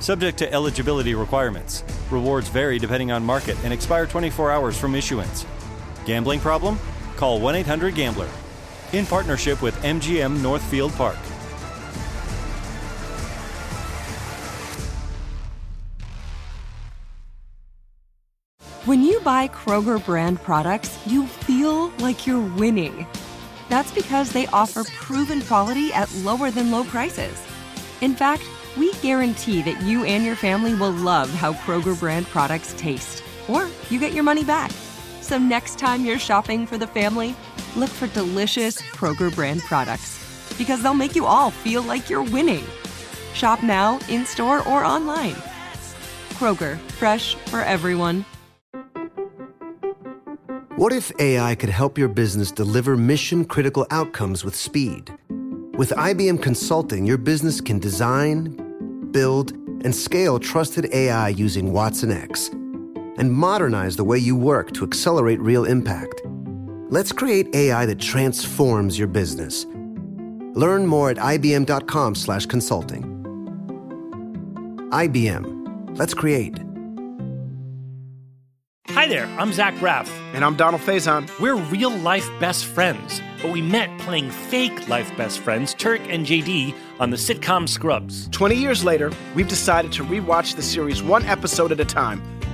Subject to eligibility requirements. Rewards vary depending on market and expire 24 hours from issuance. Gambling problem? Call 1 800 Gambler. In partnership with MGM Northfield Park. When you buy Kroger brand products, you feel like you're winning. That's because they offer proven quality at lower than low prices. In fact, we guarantee that you and your family will love how Kroger brand products taste, or you get your money back. So next time you're shopping for the family, look for delicious Kroger brand products because they'll make you all feel like you're winning. Shop now, in store, or online. Kroger, fresh for everyone. What if AI could help your business deliver mission critical outcomes with speed? With IBM Consulting, your business can design, build, and scale trusted AI using watsonx and modernize the way you work to accelerate real impact. Let's create AI that transforms your business. Learn more at ibm.com/consulting. IBM. Let's create. Hi there, I'm Zach Braff. And I'm Donald Faison. We're real life best friends, but we met playing fake life best friends, Turk and JD, on the sitcom Scrubs. 20 years later, we've decided to rewatch the series one episode at a time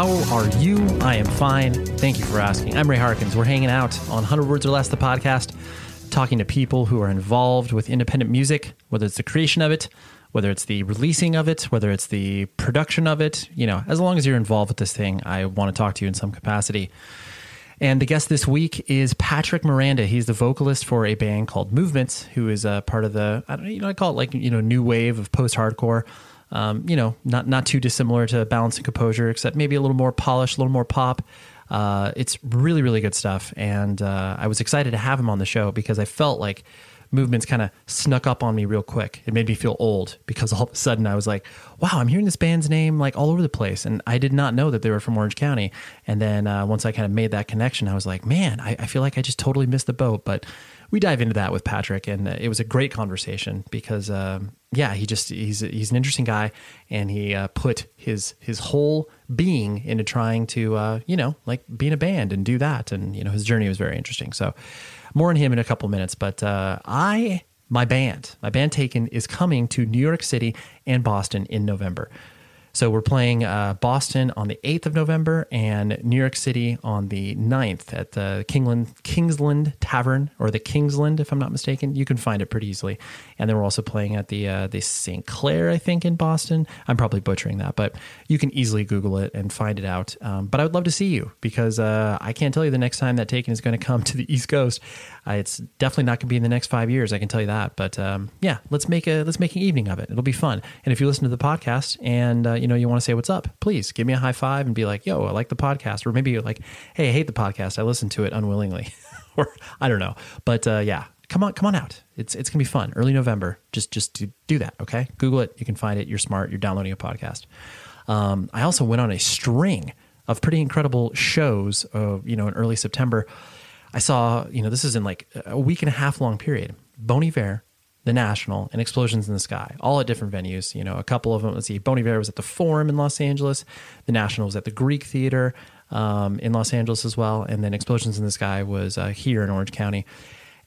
How are you? I am fine. Thank you for asking. I'm Ray Harkins. We're hanging out on 100 Words or Less, the podcast, talking to people who are involved with independent music, whether it's the creation of it, whether it's the releasing of it, whether it's the production of it. You know, as long as you're involved with this thing, I want to talk to you in some capacity. And the guest this week is Patrick Miranda. He's the vocalist for a band called Movements, who is a part of the I don't know, you know I call it like you know new wave of post hardcore. Um, you know, not not too dissimilar to Balance and Composure, except maybe a little more polished, a little more pop. Uh, it's really really good stuff, and uh, I was excited to have him on the show because I felt like movements kind of snuck up on me real quick. It made me feel old because all of a sudden I was like, wow, I'm hearing this band's name like all over the place. And I did not know that they were from Orange County. And then uh, once I kind of made that connection, I was like, man, I, I feel like I just totally missed the boat. But we dive into that with Patrick, and uh, it was a great conversation because, um, yeah, he just he's he's an interesting guy, and he uh, put his his whole being into trying to uh, you know like be in a band and do that, and you know his journey was very interesting. So more on him in a couple minutes, but uh, I my band my band Taken is coming to New York City and Boston in November. So we're playing uh, Boston on the 8th of November and New York City on the 9th at the Kingland, Kingsland Tavern or the Kingsland, if I'm not mistaken. You can find it pretty easily. And then we're also playing at the uh, the St. Clair, I think, in Boston. I'm probably butchering that, but you can easily Google it and find it out. Um, but I would love to see you because uh, I can't tell you the next time that Taken is going to come to the East Coast. Uh, it's definitely not going to be in the next five years. I can tell you that. But um, yeah, let's make a let's make an evening of it. It'll be fun. And if you listen to the podcast and uh, you know you want to say what's up, please give me a high five and be like, "Yo, I like the podcast," or maybe you're like, "Hey, I hate the podcast. I listened to it unwillingly," or I don't know. But uh, yeah, come on, come on out. It's it's gonna be fun. Early November. Just just do, do that. Okay, Google it. You can find it. You're smart. You're downloading a podcast. Um, I also went on a string of pretty incredible shows. Uh, you know, in early September, I saw. You know, this is in like a week and a half long period. Bon Iver, the National, and Explosions in the Sky, all at different venues. You know, a couple of them. Let's see, Bon Iver was at the Forum in Los Angeles. The National was at the Greek Theater um, in Los Angeles as well, and then Explosions in the Sky was uh, here in Orange County.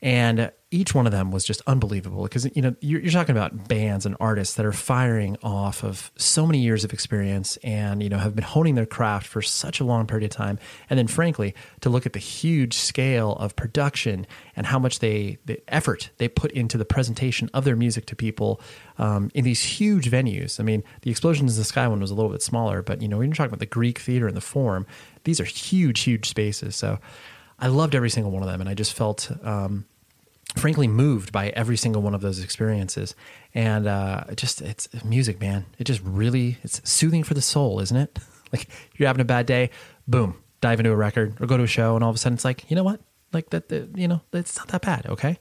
And each one of them was just unbelievable because you know you're, you're, talking about bands and artists that are firing off of so many years of experience and you know have been honing their craft for such a long period of time. And then frankly to look at the huge scale of production and how much they the effort they put into the presentation of their music to people um, in these huge venues. I mean the explosions in the sky one was a little bit smaller but you know when you're talking about the greek theater and the forum these are huge huge spaces. So i loved every single one of them and i just felt um, frankly moved by every single one of those experiences. And uh, just it's music man. It just really it's soothing for the soul isn't it? Like you're having a bad day boom dive into a record or go to a show and all of a sudden it's like you know what? Like that, that you know it's not that bad okay?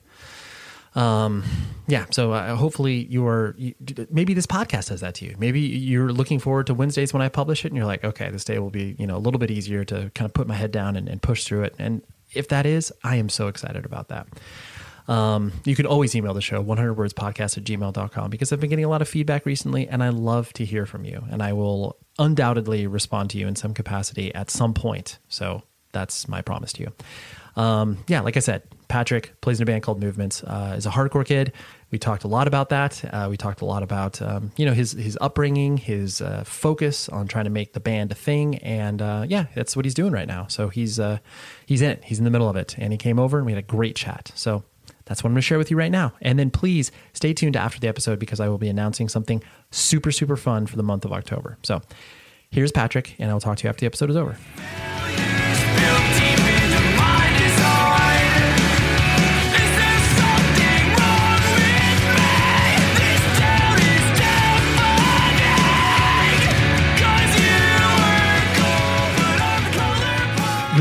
Um yeah so uh, hopefully you're you, maybe this podcast says that to you. Maybe you're looking forward to wednesdays when i publish it and you're like okay this day will be you know a little bit easier to kind of put my head down and, and push through it. And if that is i am so excited about that um, you can always email the show, 100wordspodcast at gmail.com, because I've been getting a lot of feedback recently and I love to hear from you. And I will undoubtedly respond to you in some capacity at some point. So that's my promise to you. Um, yeah, like I said, Patrick plays in a band called Movements, uh, is a hardcore kid. We talked a lot about that. Uh, we talked a lot about um, you know his his upbringing, his uh, focus on trying to make the band a thing, and uh, yeah, that's what he's doing right now. So he's uh, he's in it. He's in the middle of it, and he came over and we had a great chat. So that's what I'm going to share with you right now. And then please stay tuned after the episode because I will be announcing something super, super fun for the month of October. So here's Patrick, and I'll talk to you after the episode is over.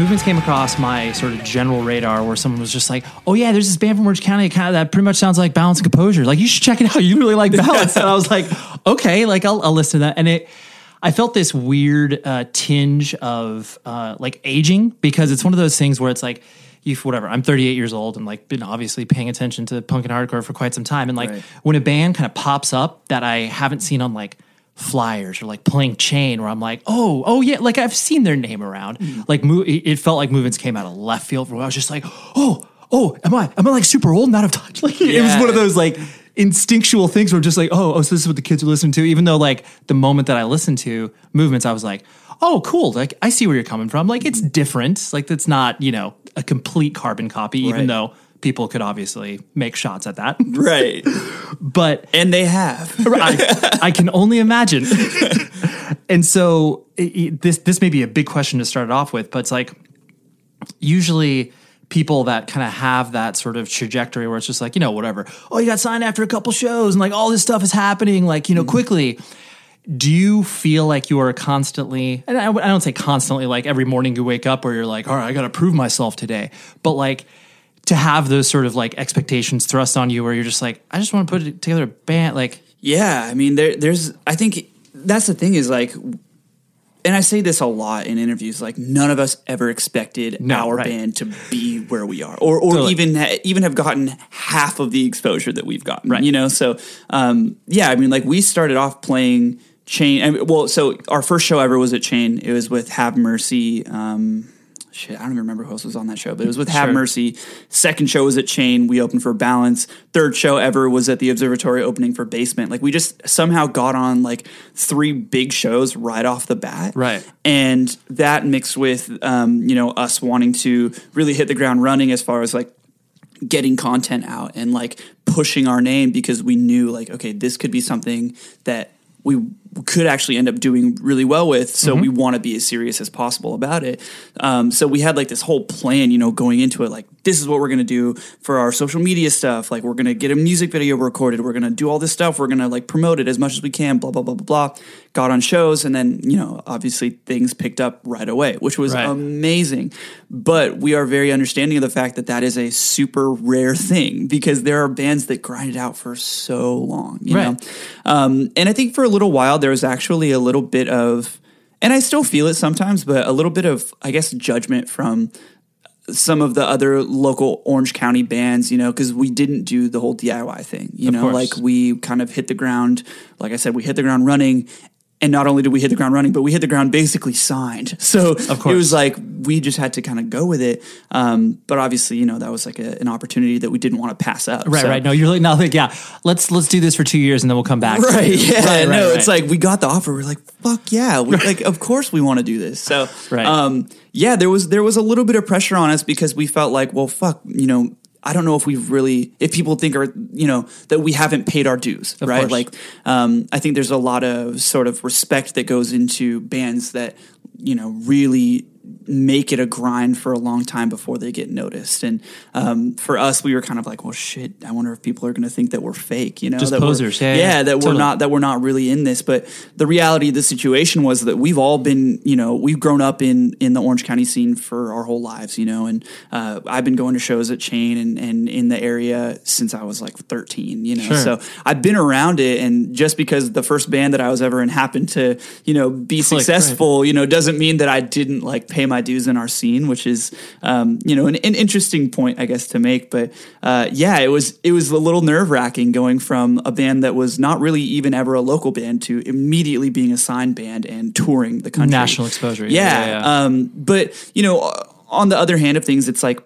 Movements came across my sort of general radar where someone was just like, "Oh yeah, there's this band from Orange County kind of that pretty much sounds like Balance and Composure. Like you should check it out. You really like Balance." and I was like, "Okay, like I'll, I'll listen to that." And it, I felt this weird uh, tinge of uh, like aging because it's one of those things where it's like. You, whatever. I'm 38 years old and like been obviously paying attention to punk and hardcore for quite some time. And like right. when a band kind of pops up that I haven't seen on like flyers or like playing chain where I'm like, oh, oh yeah, like I've seen their name around. Mm. Like it felt like movements came out of left field for where I was just like, oh, oh, am I am I like super old and out of touch? Like yeah. it was one of those like instinctual things where I'm just like, oh, oh, so this is what the kids are listening to. Even though like the moment that I listened to movements, I was like, oh, cool. Like I see where you're coming from. Like it's different. Like that's not, you know, a complete carbon copy, even right. though people could obviously make shots at that. Right. but and they have. I, I, can only imagine. and so it, it, this this may be a big question to start it off with, but it's like usually people that kind of have that sort of trajectory where it's just like, you know, whatever. Oh, you got signed after a couple shows and like all this stuff is happening like, you know, mm-hmm. quickly. Do you feel like you are constantly, and I, I don't say constantly, like every morning you wake up where you're like, all right, I got to prove myself today. But like, to have those sort of like expectations thrust on you where you're just like, I just want to put together a band. Like, yeah, I mean, there, there's, I think that's the thing is like, and I say this a lot in interviews. Like, none of us ever expected no, our right. band to be where we are, or, or totally. even even have gotten half of the exposure that we've gotten. Right. You know, so um, yeah, I mean, like we started off playing Chain. I mean, well, so our first show ever was at Chain. It was with Have Mercy. Um, shit, I don't even remember who else was on that show, but it was with Have sure. Mercy. Second show was at Chain. We opened for Balance. Third show ever was at the Observatory opening for Basement. Like we just somehow got on like three big shows right off the bat. Right. And that mixed with, um, you know, us wanting to really hit the ground running as far as like getting content out and like pushing our name because we knew like, okay, this could be something that we could actually end up doing really well with. So mm-hmm. we want to be as serious as possible about it. Um, so we had like this whole plan, you know, going into it, like this is what we're going to do for our social media stuff. Like we're going to get a music video recorded. We're going to do all this stuff. We're going to like promote it as much as we can, blah, blah, blah, blah, blah. Got on shows. And then, you know, obviously things picked up right away, which was right. amazing. But we are very understanding of the fact that that is a super rare thing because there are bands that grind it out for so long, you right. know? Um, and I think for a little while, there was actually a little bit of, and I still feel it sometimes, but a little bit of, I guess, judgment from some of the other local Orange County bands, you know, because we didn't do the whole DIY thing, you Of know, course. like we kind of hit the ground, like I said, we hit the ground running. And not only did we hit the ground running, but we hit the ground basically signed. So Of course. it was like we just had to kind of go with it. Um, but obviously, you know, that was like a, an opportunity that we didn't want to pass up. Right, So- right. No, you're like, no, like, yeah, let's let's do this for two years and then we'll come back. Right. Yeah. Right, right, no, right. it's like we got the offer. We're like, fuck yeah. We, like, of course we want to do this. So, Right. um, yeah, there was there was a little bit of pressure on us because we felt like, well, fuck, you know. I don't know if we've really, if people think are, you know, that we haven't paid our dues, right? course. Like, um, I think there's a lot of sort of respect that goes into bands that, you know, really make it a grind for a long time before they get noticed. And um, for us, we were kind of like, well, shit. I wonder if people are going to think that we're fake, you know, Just that posers. Yeah, yeah, that we're not that we're not really in this. But the reality of the situation was that we've all been, you know, we've grown up in in the Orange County scene for our whole lives, you know, and uh, I've been going to shows at Chain and, and in the area since I was like 13, you know, Sure. so I've been around it. And just because the first band that I was ever in happened to, you know, be Click, right. successful, you know, doesn't mean that I didn't like pay my dues in our scene, which is, um, you know, an, an interesting point, I guess, to make. But uh, yeah, it was it was a little nerve wracking going from a band that was not really even ever a local band to immediately being a signed band and touring the country, National exposure. Yeah, Yeah, yeah, yeah. Um, but you know, on the other hand of things, it's like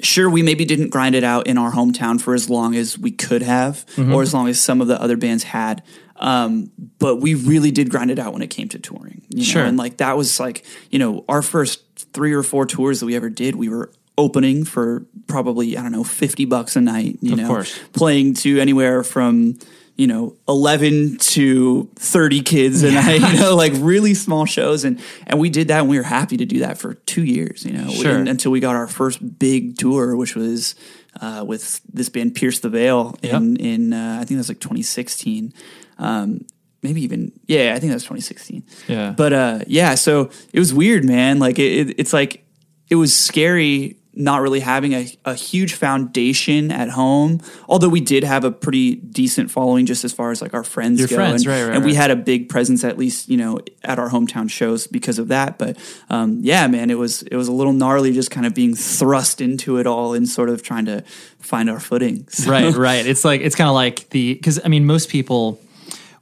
sure we maybe didn't grind it out in our hometown for as long as we could have Mm-hmm. or as long as some of the other bands had um, but we really did grind it out when it came to touring you know? Sure. and like that was like you know our first three or four tours that we ever did we were opening for probably i don't know 50 bucks a night you Of know course. playing to anywhere from you know 11 to 30 kids a night you know like really small shows. And and we did that and we were happy to do that for two years you know Sure. and- until we got our first big tour which was uh, with this band pierce the veil in in uh, i think that was like 2016 um, maybe even yeah i think that was 2016 Yeah. but uh, yeah so it was weird man. Like it, it, it's like it was scary not really having a, a huge foundation at home although we did have a pretty decent following just as far as like our friends Your go friends, and, right, right, and we right. had a big presence at least you know at our hometown shows because of that but um, yeah man it was it was a little gnarly just kind of being thrust into it all and sort of trying to find our footing So- right, right. It's like it's kind of like the because I mean most people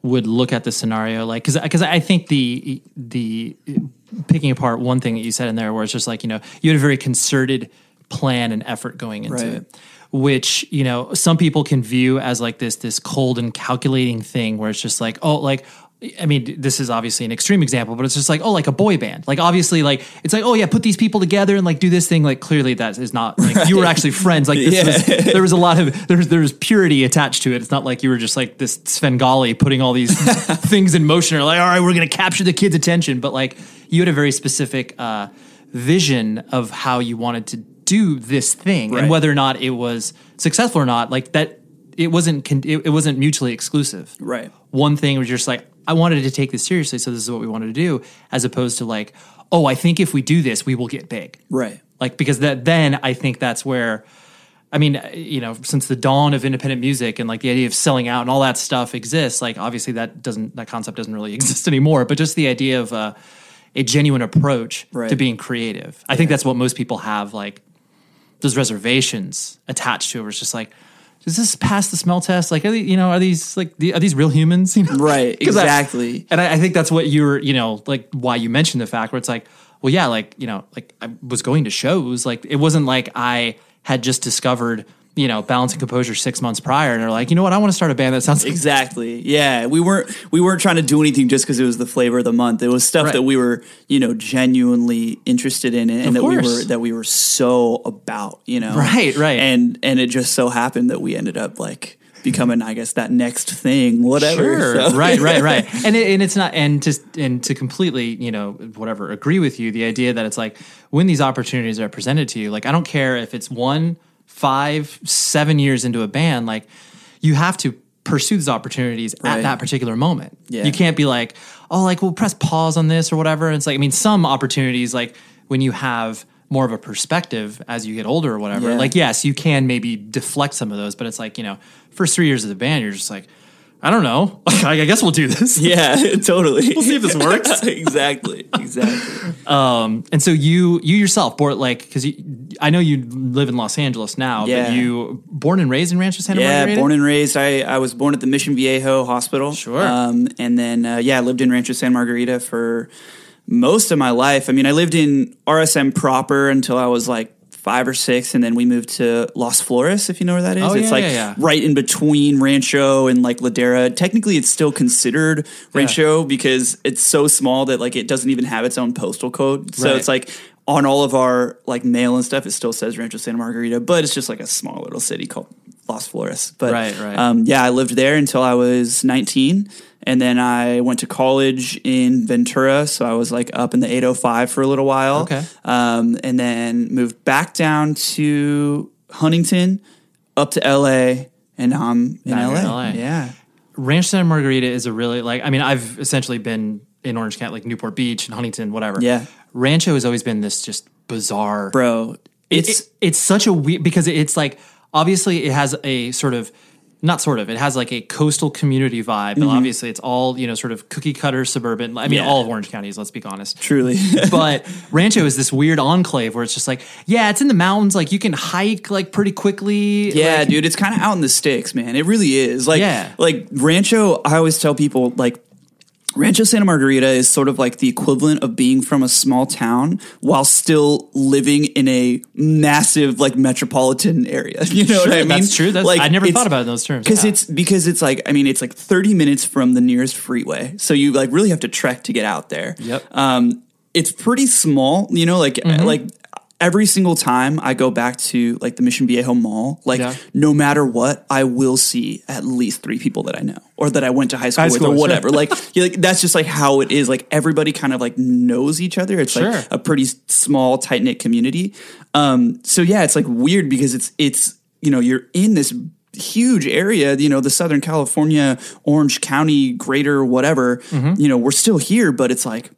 would look at the scenario like because because I think the the picking apart one thing that you said in there where it's just like you know you had a very concerted plan and effort going into Right. it which you know some people can view as like this this cold and calculating thing where it's just like oh like I mean, this is obviously an extreme example, but it's just like, oh, like a boy band. Like, obviously, like it's like, oh yeah, put these people together and like do this thing. Like, clearly, that is not like you were actually friends. Like, this was, there was a lot of there's there's purity attached to it. It's not like you were just like this Svengali putting all these things in motion. Or like, all right, we're gonna capture the kids' attention. But like, you had a very specific uh, vision of how you wanted to do this thing, Right. and whether or not it was successful or not. Like that, it wasn't con- it, wasn't mutually exclusive Right. one thing was just like I wanted to take this seriously, so this is what we wanted to do, as opposed to like, oh, I think if we do this, we will get big, right like because that then I think that's where, I mean, you know, since the dawn of independent music and like the idea of selling out and all that stuff exists, like obviously that doesn't that concept doesn't really exist anymore, but just the idea of uh, a genuine approach Right. to being creative, I think that's what most people have like those reservations attached to it. Where it's just like. Does this pass the smell test? Like, are they, you know, are these like the, are these real humans? You know, Right, 'Cause I- exactly. and I, I think that's what you're, you know, like why you mentioned the fact where it's like, well, yeah, like you know, like I was going to shows. Like it wasn't like I had just discovered, you know, balance and composure six months prior, and they're like, you know what, I want to start a band that sounds like Exactly. Yeah, we weren't we weren't trying to do anything just because it was the flavor of the month. It was stuff Right. that we were you know genuinely interested in, and, that we were that we were so about. You know, Right, right. And and it just so happened that we ended up like becoming, I guess, that next thing, whatever. Sure. So- right, right, right. And it, and it's not and to and to completely, you know, whatever, agree with you, the idea that it's like when these opportunities are presented to you, like I don't care if it's one, five, seven years into a band, like you have to pursue these opportunities Right. at that particular moment. Yeah. You can't be like, oh, like we'll press pause on this or whatever. And It's like, I mean, some opportunities, like when you have more of a perspective as you get older or whatever, Yeah. like yes, you can maybe deflect some of those, but it's like, you know, first three years of the band, you're just like, I don't know. I guess we'll do this. Yeah, totally. We'll see if this works. exactly. Exactly. Um, and so you you yourself born like because I know you live in Los Angeles now, Yeah. but you born and raised in Rancho Santa Yeah, Margarita. born and raised. I, I was born at the Mission Viejo Hospital. Sure. Um, and then, uh, yeah, I lived in Rancho Santa Margarita for most of my life. I mean, I lived in RSM proper until I was like five or six, and then we moved to Los Flores, if you know where that is. Oh, it's yeah, like yeah, yeah. right in between Rancho and like Ladera. Technically, it's still considered Rancho because it's so small that like it doesn't even have its own postal code. So Right. it's like on all of our like mail and stuff, it still says Rancho Santa Margarita, but it's just like a small little city called Los Flores. But Right, right. Um, yeah, I lived there until I was 19. And then I went to college in Ventura. So I was like up in the 805 for a little while. Okay. Um, and then moved back down to Huntington, up to LA. And now I'm in LA. in LA. Yeah. Rancho Santa Margarita is a really like I mean I've essentially been in Orange County, like Newport Beach and Huntington, whatever. Yeah. Rancho has always been this just bizarre Bro, It's it's. it's such a weird because it's like obviously it has a sort of not sort of it has like a coastal community vibe, but mm-hmm. obviously it's all you know sort of cookie cutter suburban. I mean, Yeah. all of Orange County is. Let's be honest. Truly. but Rancho is this weird enclave where it's just like, yeah, it's in the mountains. Like you can hike like pretty quickly. Yeah, like, dude, it's kind of out in the sticks, man. It really is. Like, Yeah. like Rancho. I always tell people like. Rancho Santa Margarita is sort of like the equivalent of being from a small town while still living in a massive like metropolitan area. You know what I mean? that's true. That's- like I never thought about it in those terms. Because Yeah. it's because it's like I mean it's like thirty minutes from the nearest freeway, so you like really have to trek to get out there. Yep. Um, it's pretty small, you know, like Mm-hmm. like every single time I go back to like the Mission Viejo Mall, like Yeah. no matter what, I will see at least three people that I know or that I went to high school High with school, or sure. whatever. like, you like that's just like how it is. Like everybody kind of like knows each other. It's Sure. like a pretty small, tight knit community. Um, so yeah, it's like weird because it's it's you know you're in this huge area you know the southern california orange county greater whatever Mm-hmm. you know we're still here but it's like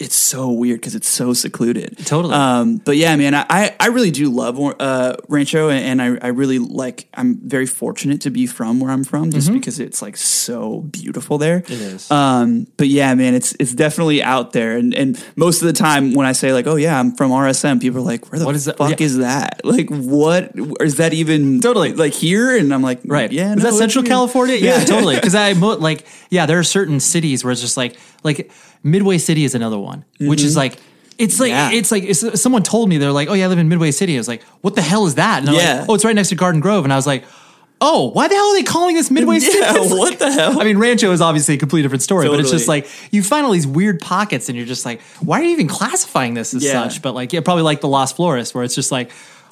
it's so weird because it's so secluded. Totally. Um, but yeah, man, I- I, really do love uh, Rancho, and I, I really like. I'm very fortunate to be from where I'm from, just because it's like so beautiful there. It Mm-hmm. Um, but yeah, man, it's it's definitely out there, and and most of the time when I say like, oh yeah, I'm from RSM, people are like, where the What is that? fuck Yeah. is that? Like, what is that even Totally. like here? And I'm like, Right. Yeah, Is no, that Central here. California? Yeah, totally. Because I mo- like, yeah, there are certain cities where it's just like, like Midway City is another one, which is like, it's like, Mm-hmm. Yeah. it's like, it's, someone told me they're like, oh yeah, I live in Midway City. I was like, what the hell is that? And they're Yeah. like, oh, it's right next to Garden Grove. And I was like, oh, why the hell are they calling this Midway City? Yeah, It's like- what the hell? I mean, Rancho is obviously a completely different story, but it's just like you find all these weird pockets, and you're just like, why are you even classifying this as such? But like, yeah, probably like the Las Flores, where it's just like,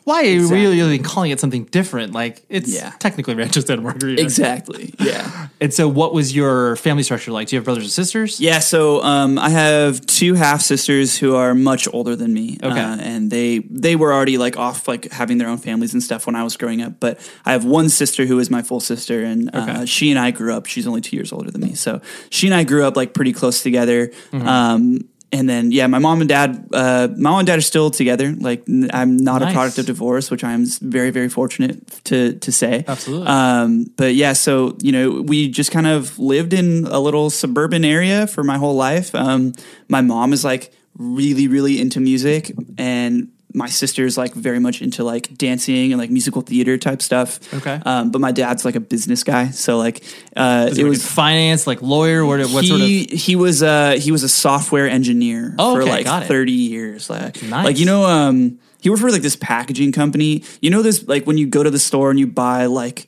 why are you really calling it something different? Like, it's Yeah. technically Rancho Santa Margarita. Exactly. Yeah. And so, what was your family structure like? Do you have brothers and sisters? Yeah, so um, I have two half sisters who are much older than me. Okay. uh, and they they were already like off like having their own families and stuff when I was growing up. But I have one sister who is my full sister, and uh, Okay. she and I grew up. She's only two years older than me, so she and I grew up like pretty close together. Mm-hmm. Um, and then yeah, my mom and dad, uh, my mom and dad are still together. Like I'm not Nice. a product of divorce, which I'm very very fortunate to to say. Absolutely. Um, but yeah, so you know, we just kind of lived in a little suburban area for my whole life. Um, my mom is like really, really into music, and my sister's like very much into like dancing and like musical theater type stuff. Okay. Um, but my dad's like a business guy, so like uh, it was finance, like lawyer? What, what he sort of? he was uh he was a software engineer Oh, for okay, like 30 years like Nice. like you know um he worked for like this packaging company you know this like when you go to the store and you buy like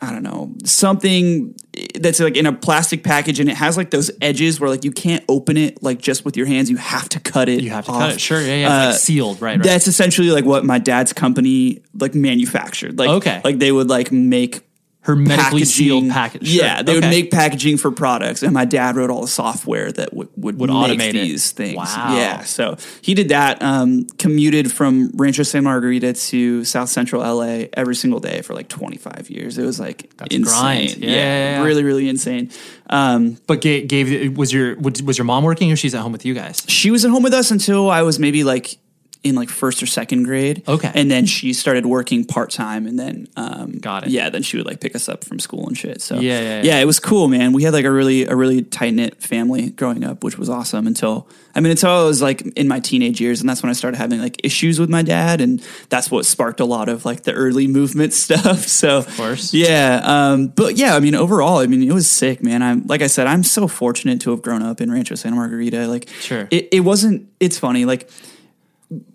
I don't know something that's like in a plastic package and it has like those edges where like you can't open it like just with your hands you have to cut it You have to off. cut it. Sure, yeah, yeah. It's, like Uh, sealed, right? right. that's essentially like what my dad's company like manufactured like Okay. like they would like make Hermetically sealed packaging. package. Yeah, they would make packaging for products, and my dad wrote all the software that would would, Would make automate it. these things. Wow. Yeah, so he did that. Um, commuted from Rancho Santa Margarita to South Central LA every single day for like 25 years. It was like That's insane. grind. Yeah, yeah, yeah. really, really insane. Um, But gave, gave was your was your mom working or she's at home with you guys? she was at home with us until I was maybe like in like first or second grade. Okay. And then she started working part time and then um Got it. Yeah, then she would like pick us up from school and shit. So Yeah, yeah, yeah. yeah, it was cool, man. We had like a really a really tight knit family growing up, which was awesome until I mean until I was like in my teenage years and that's when I started having like issues with my dad and that's what sparked a lot of like the early movement stuff. So of course. Yeah. Um but yeah, I mean overall, I mean it was sick, man. I'm like I said, I'm so fortunate to have grown up in Rancho Santa Margarita. Like Sure. it, it wasn't it's funny, like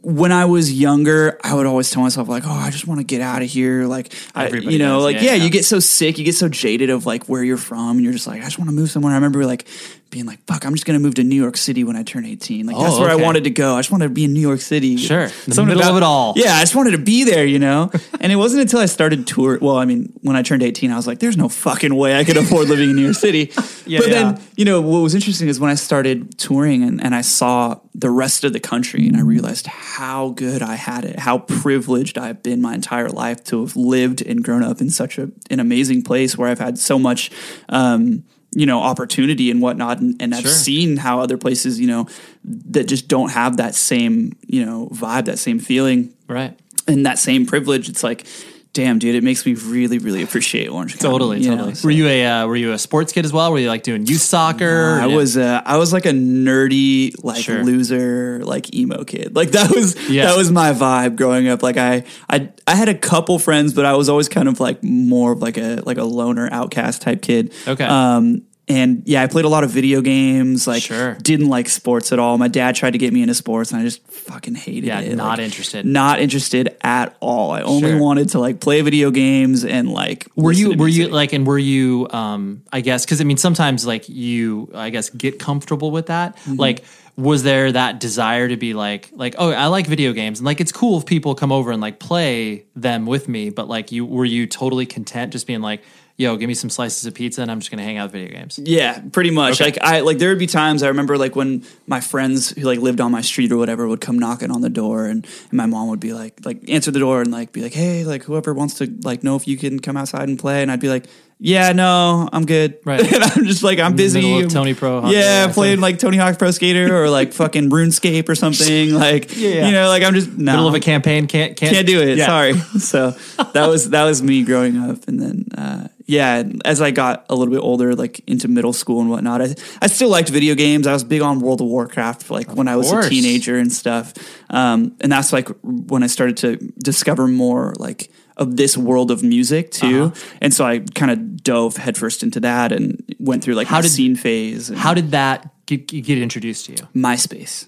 when I was younger, I would always tell myself like, "Oh, I just want to get out of here." Like, I, Everybody you know, does, like yeah, yeah, yeah. you get so sick, you get so jaded of like where you're from, and you're just like, "I just want to move somewhere." I remember like being like, "Fuck, I'm just gonna move to New York City when I turn 18." Like that's Oh, where I wanted to go. I just wanted to be in New York City. Sure. The Something middle of it all. Yeah, I just wanted to be there, you know. and it wasn't until I started tour. Well, I mean, when I turned 18, I was like, "There's no fucking way I could afford living in New York City." Yeah, but then you know what was interesting is when I started touring and, and I saw the rest of the country and I realized how good I had it, how privileged I've been my entire life to have lived and grown up in such a, an amazing place where I've had so much, um, you know, opportunity and whatnot. And, and I've Sure. seen how other places, you know, that just don't have that same, you know, vibe, that same feeling Right. and that same privilege. It's like, damn, dude, it makes me really, really appreciate Orange County. Totally, you totally. so- Were you a uh, were you a sports kid as well? Were you like doing youth soccer? I Yeah. was uh, I was like a nerdy like Sure. loser like emo kid. Like that was Yeah. that was my vibe growing up. Like I I I had a couple friends, but I was always kind of like more of like a like a loner outcast type kid. Okay. Um and yeah, I played a lot of video games. Like, Sure. didn't like sports at all. My dad tried to get me into sports, and I just fucking hated Yeah, it. not Like, interested. Not interested at all. I only Sure. wanted to like play video games and like. were you were you like and were you um i guess because i mean sometimes like you i guess get comfortable with that Mm-hmm. like was there that desire to be like like oh i like video games and like it's cool if people come over and like play them with me but like you were you totally content just being like yo give me some slices of pizza and i'm just gonna hang out with video games Yeah, pretty much. Okay. Like I like there would be times I remember like when my friends who like lived on my street or whatever would come knocking on the door and, and my mom would be like like answer the door and like be like, Hey, like whoever wants to like know if you can come outside and play and I'd be like, Yeah, no, I'm good. Right. and I'm just like I'm busy. of Tony Pro Hawk- Yeah, yeah, playing like Tony Hawk Pro Skater or like fucking RuneScape or something. Like yeah. you know, like I'm just no middle of a campaign can't can't, can't do it. Yeah. Sorry. So that was that was me growing up, and then uh, yeah, as I got a little bit older, like into middle school and whatnot, I I still liked video games. I was big on World of Warcraft, like when I was course. a teenager and stuff. Um, and that's like when I started to discover more like of this world of music too. Uh-huh. And so I kind of dove headfirst into that and went through like How the did- scene phase. And how did that get, get introduced to you MySpace?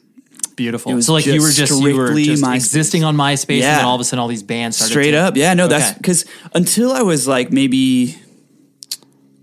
beautiful so like you were just you were just MySpace. existing on myspace and Yeah. then all of a sudden all these bands started Straight to- up, yeah. No, that's because until I was like maybe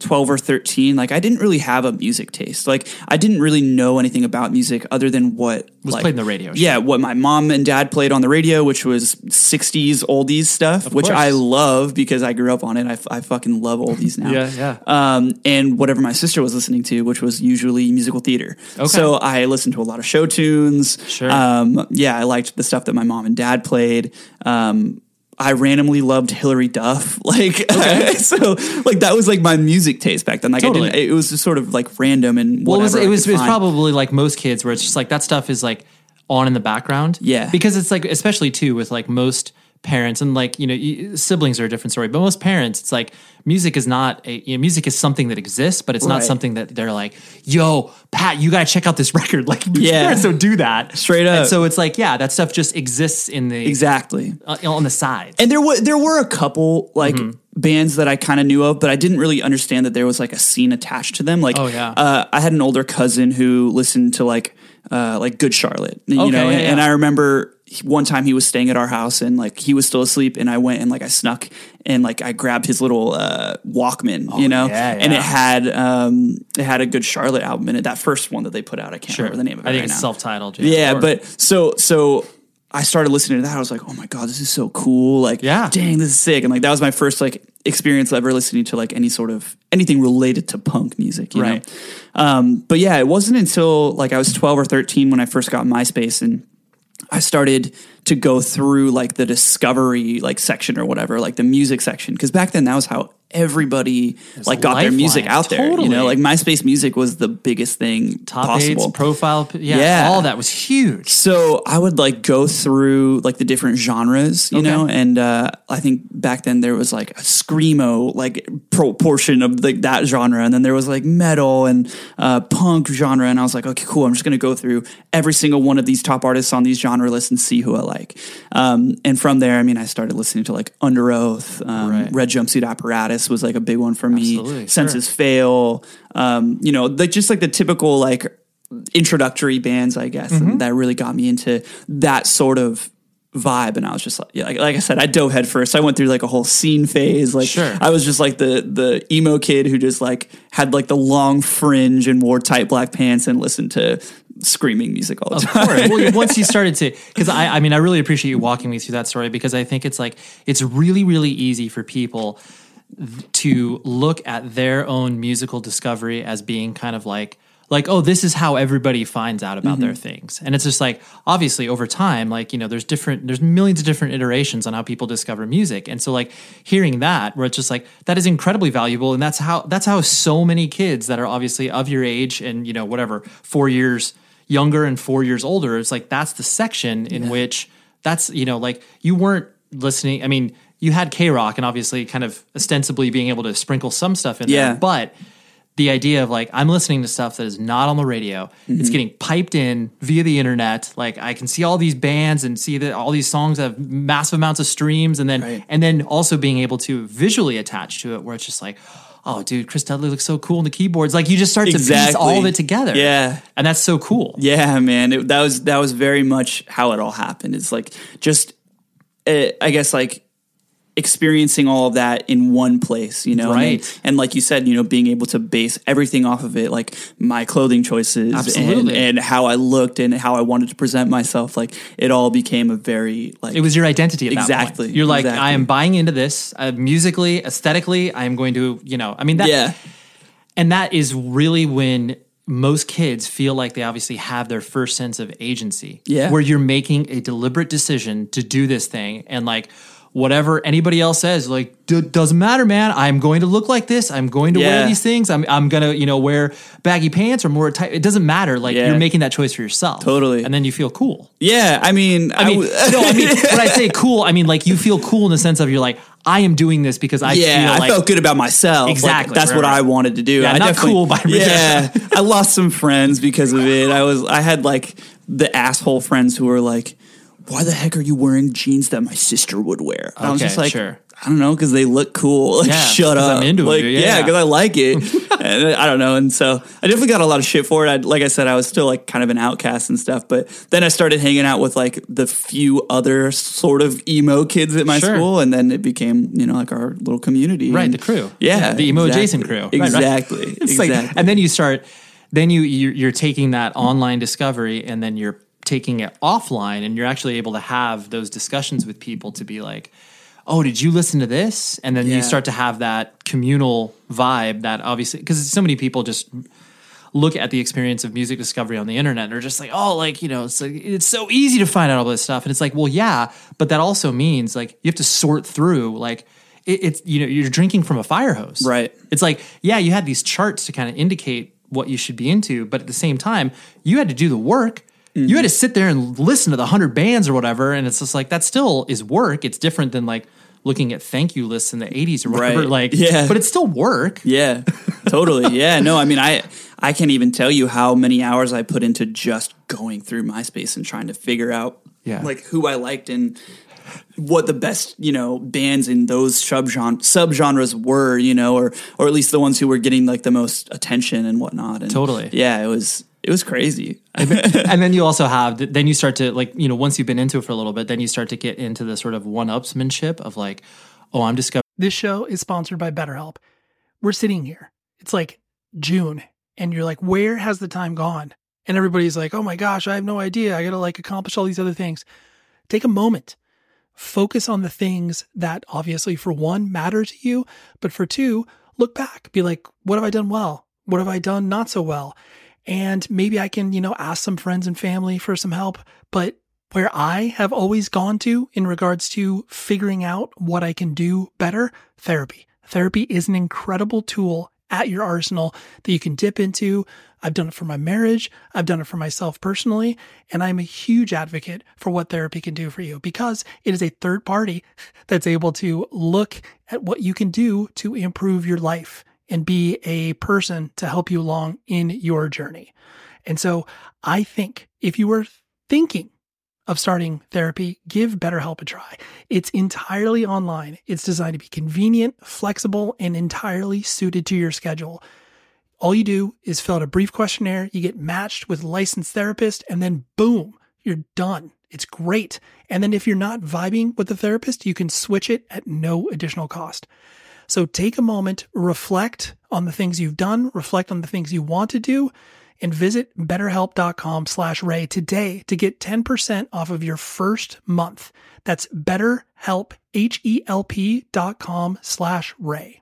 twelve or thirteen, like I didn't really have a music taste. Like I didn't really know anything about music other than what Was like, played in the radio, Yeah, what my mom and dad played on the radio, which was '60s oldies stuff, which course. I love because I grew up on it. I, f- I fucking love oldies now. Yeah, yeah. Um, and whatever my sister was listening to, which was usually musical theater. Okay. So I listened to a lot of show tunes. Sure. Um, yeah, I liked the stuff that my mom and dad played. Um, I randomly loved Hilary Duff. Like, so like that was like my music taste back then. Like Totally. I didn't, it was just sort of like random and Well, it was whatever it was, it was probably like most kids where it's just like that stuff is like on in the background. Yeah. because it's like especially too with like most parents and like you know siblings are a different story, but most parents it's like music is not a you know, music is something that exists, but it's not something that they're like, yo, Pat, you gotta check out this record. Like Yeah. parents don't do that Straight And up. so it's like yeah, that stuff just exists in the exactly. uh, on the side. And there were there were a couple like Mm-hmm. bands that I kind of knew of, but I didn't really understand that there was like a scene attached to them. Like, Oh, yeah. uh, I had an older cousin who listened to like uh, like Good Charlotte, you Okay, know, yeah, and, and. I remember one time he was staying at our house and like he was still asleep, and I went and like I snuck and like I grabbed his little uh, Walkman, you know, Oh, yeah, and it had um, it had a Good Charlotte album in it. That first one that they put out, I can't remember the name of it. I think right it's now. self-titled. Yeah, Or- but so so I started listening to that. I was like, oh my god, this is so cool! Like, Yeah. dang, this is sick. And like that was my first like experience ever listening to like any sort of anything related to punk music, you Right. know. Um, but yeah, it wasn't until like I was twelve or thirteen when I first got MySpace and. I started to go through like the discovery like section or whatever, like the music section, because back then that was how everybody like got their music out there. You know, like MySpace music was the biggest thing Top possible. eights, profile, yeah, Yeah. all that was huge. So I would like go through like the different genres, you Okay. know, and uh, I think back then there was like a screamo like proportion of like that genre, and then there was like metal and uh, punk genre, and I was like, okay, cool. I'm just gonna go through every single one of these top artists on these genre lists and see who I like. Um, and from there, I mean, I started listening to like Underoath, um, Right. Red Jumpsuit Apparatus was like a big one for me. Absolutely, Senses Fail, um, you know, like just like the typical like introductory bands, I guess, Mm-hmm. and that really got me into that sort of vibe. And I was just like, yeah, like, like I said, I dove head first. I went through like a whole scene phase. Like Sure. I was just like the the emo kid who just like had like the long fringe and wore tight black pants and listened to screaming music all the Of time. course. Well, once you started to, because I, I mean, I really appreciate you walking me through that story because I think it's like it's really, really easy for people to look at their own musical discovery as being kind of like like oh this is how everybody finds out about their mm-hmm. things. And it's just like obviously over time like you know there's different there's millions of different iterations on how people discover music. And so like hearing that where it's just like that is incredibly valuable. And that's how that's how so many kids that are obviously of your age and you know whatever 4 years younger and 4 years older it's like that's the section in which that's you know like you weren't listening i mean you had KROQ and obviously kind of ostensibly being able to sprinkle some stuff in Yeah. there but the idea of like I'm listening to stuff that is not on the radio. It's Mm-hmm. getting piped in via the internet. Like I can see all these bands and see that all these songs have massive amounts of streams, and then Right. and then also being able to visually attach to it, where it's just like, oh, dude, Chris Dudley looks so cool on the keyboards. Like you just start to piece all of it together. Yeah. and that's so cool. Yeah, man, it, that was that was very much how it all happened. It's like just, uh, I guess, like experiencing all of that in one place, you know, And Right. And, like you said, you know, being able to base everything off of it, like my clothing choices, and, Absolutely. and how I looked and how I wanted to present myself. Like it all became a very like It was your identity Exactly. You're like, exactly. I am buying into this uh, musically, aesthetically. I am going to, you know, I mean that. yeah, And that is really when most kids feel like they obviously have their first sense of agency. Yeah. Where you're making a deliberate decision to do this thing and like whatever anybody else says, like, "D- doesn't matter, man. I'm going to look like this. I'm going to wear these things. I'm, I'm going to, you know, wear baggy pants or more tight. It doesn't matter. Like Yeah. you're making that choice for yourself. Totally. And then you feel cool. yeah. I mean, I mean, w- no, I mean, when I say cool, I mean like you feel cool in the sense of you're like, I am doing this because I yeah, feel like I felt good about myself. Like, Exactly, that's right, what right. I wanted to do. Yeah, I not cool by Yeah, I lost some friends because of it. I was I had like the asshole friends who were like, "Why the heck are you wearing jeans that my sister would wear?" And I was Okay, just like, sure. I don't know, because they look cool. Like, Yeah, shut 'cause up. I'm into it, like, dude. yeah, Yeah. because I like it. and I don't know, and so I definitely got a lot of shit for it. I, like I said, I was still like kind of an outcast and stuff. But then I started hanging out with like the few other sort of emo kids at my Sure. school, and then it became you know like our little community. Right, And- the crew. Yeah, the emo exactly. adjacent crew. Right, right. Exactly. It's exactly. like, and then you start, then you you're, you're taking that online discovery, and then you're taking it offline, and you're actually able to have those discussions with people to be like, oh, did you listen to this? And then Yeah. you start to have that communal vibe that obviously because so many people just look at the experience of music discovery on the internet and are just like, oh, like, you know, it's like, it's so easy to find out all this stuff. And it's like, well, yeah, but that also means like you have to sort through like it, it's you know, you're drinking from a fire hose. Right. It's like, yeah, you had these charts to kind of indicate what you should be into, but at the same time, you had to do the work. You had to mm-hmm. sit there and listen to the hundred bands or whatever, and it's just like that still is work. It's different than like looking at thank you lists in the '80s or whatever. Right. Like, Yeah. but it's still work. Yeah, totally. Yeah, no, I mean, I I can't even tell you how many hours I put into just going through MySpace and trying to figure out, Yeah. like who I liked and what the best you know bands in those subgenre subgenres were, you know, or or at least the ones who were getting like the most attention and whatnot. And Totally. yeah, it was it was crazy. and then you also have then you start to like you know once you've been into it for a little bit then you start to get into the sort of one-upsmanship of like oh i'm discovering This show is sponsored by BetterHelp. We're sitting here. It's like June, and you're like, where has the time gone? And everybody's like, oh my gosh, I have no idea. I got to like accomplish all these other things. Take a moment. Focus on the things that obviously, for one, matter to you, but for two, look back. Be like, what have I done well? What have I done not so well? And maybe I can, you know, ask some friends and family for some help. But where I have always gone to in regards to figuring out what I can do better, therapy. Therapy is an incredible tool at your arsenal that you can dip into. I've done it for my marriage. I've done it for myself personally. And I'm a huge advocate for what therapy can do for you because it is a third party that's able to look at what you can do to improve your life and be a person to help you along in your journey. And so I think if you were thinking of starting therapy, give BetterHelp a try. It's entirely online. It's designed to be convenient, flexible, and entirely suited to your schedule. All you do is fill out a brief questionnaire, you get matched with a licensed therapist, and then boom, you're done. It's great. And then if you're not vibing with the therapist, you can switch it at no additional cost. So take a moment, reflect on the things you've done, reflect on the things you want to do, and visit betterhelp.com slash ray today to get 10% off of your first month. That's betterhelp, H-E-L-P dot com slash ray.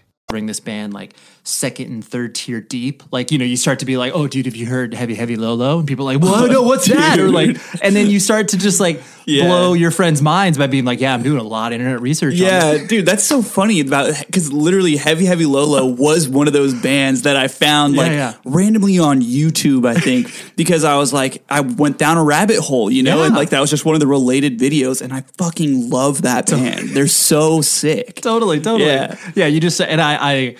Bring this band like second and third tier deep. Like, you know, you start to be like, oh, dude, have you heard Heavy, Heavy, Low, Low? And people are like, whoa, oh, no, what's that? Or like, and then you start to just like Yeah. blow your friends' minds by being like, yeah, I'm doing a lot of internet research. Yeah, dude, that's so funny about because literally Heavy Heavy Low Low was one of those bands that I found like yeah. randomly on YouTube, I think, because I was like, I went down a rabbit hole, you know, and like that was just one of the related videos, and I fucking love that band. They're so sick. totally, totally. Yeah. Yeah. You just, and I, I,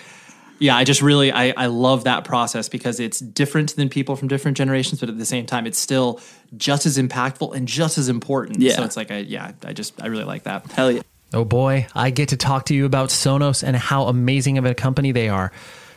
yeah, I just really, I, I love that process because it's different than people from different generations, but at the same time, it's still just as impactful and just as important. Yeah. So it's like, I, yeah, I just, I really like that. Hell yeah. Oh boy, I get to talk to you about Sonos and how amazing of a company they are.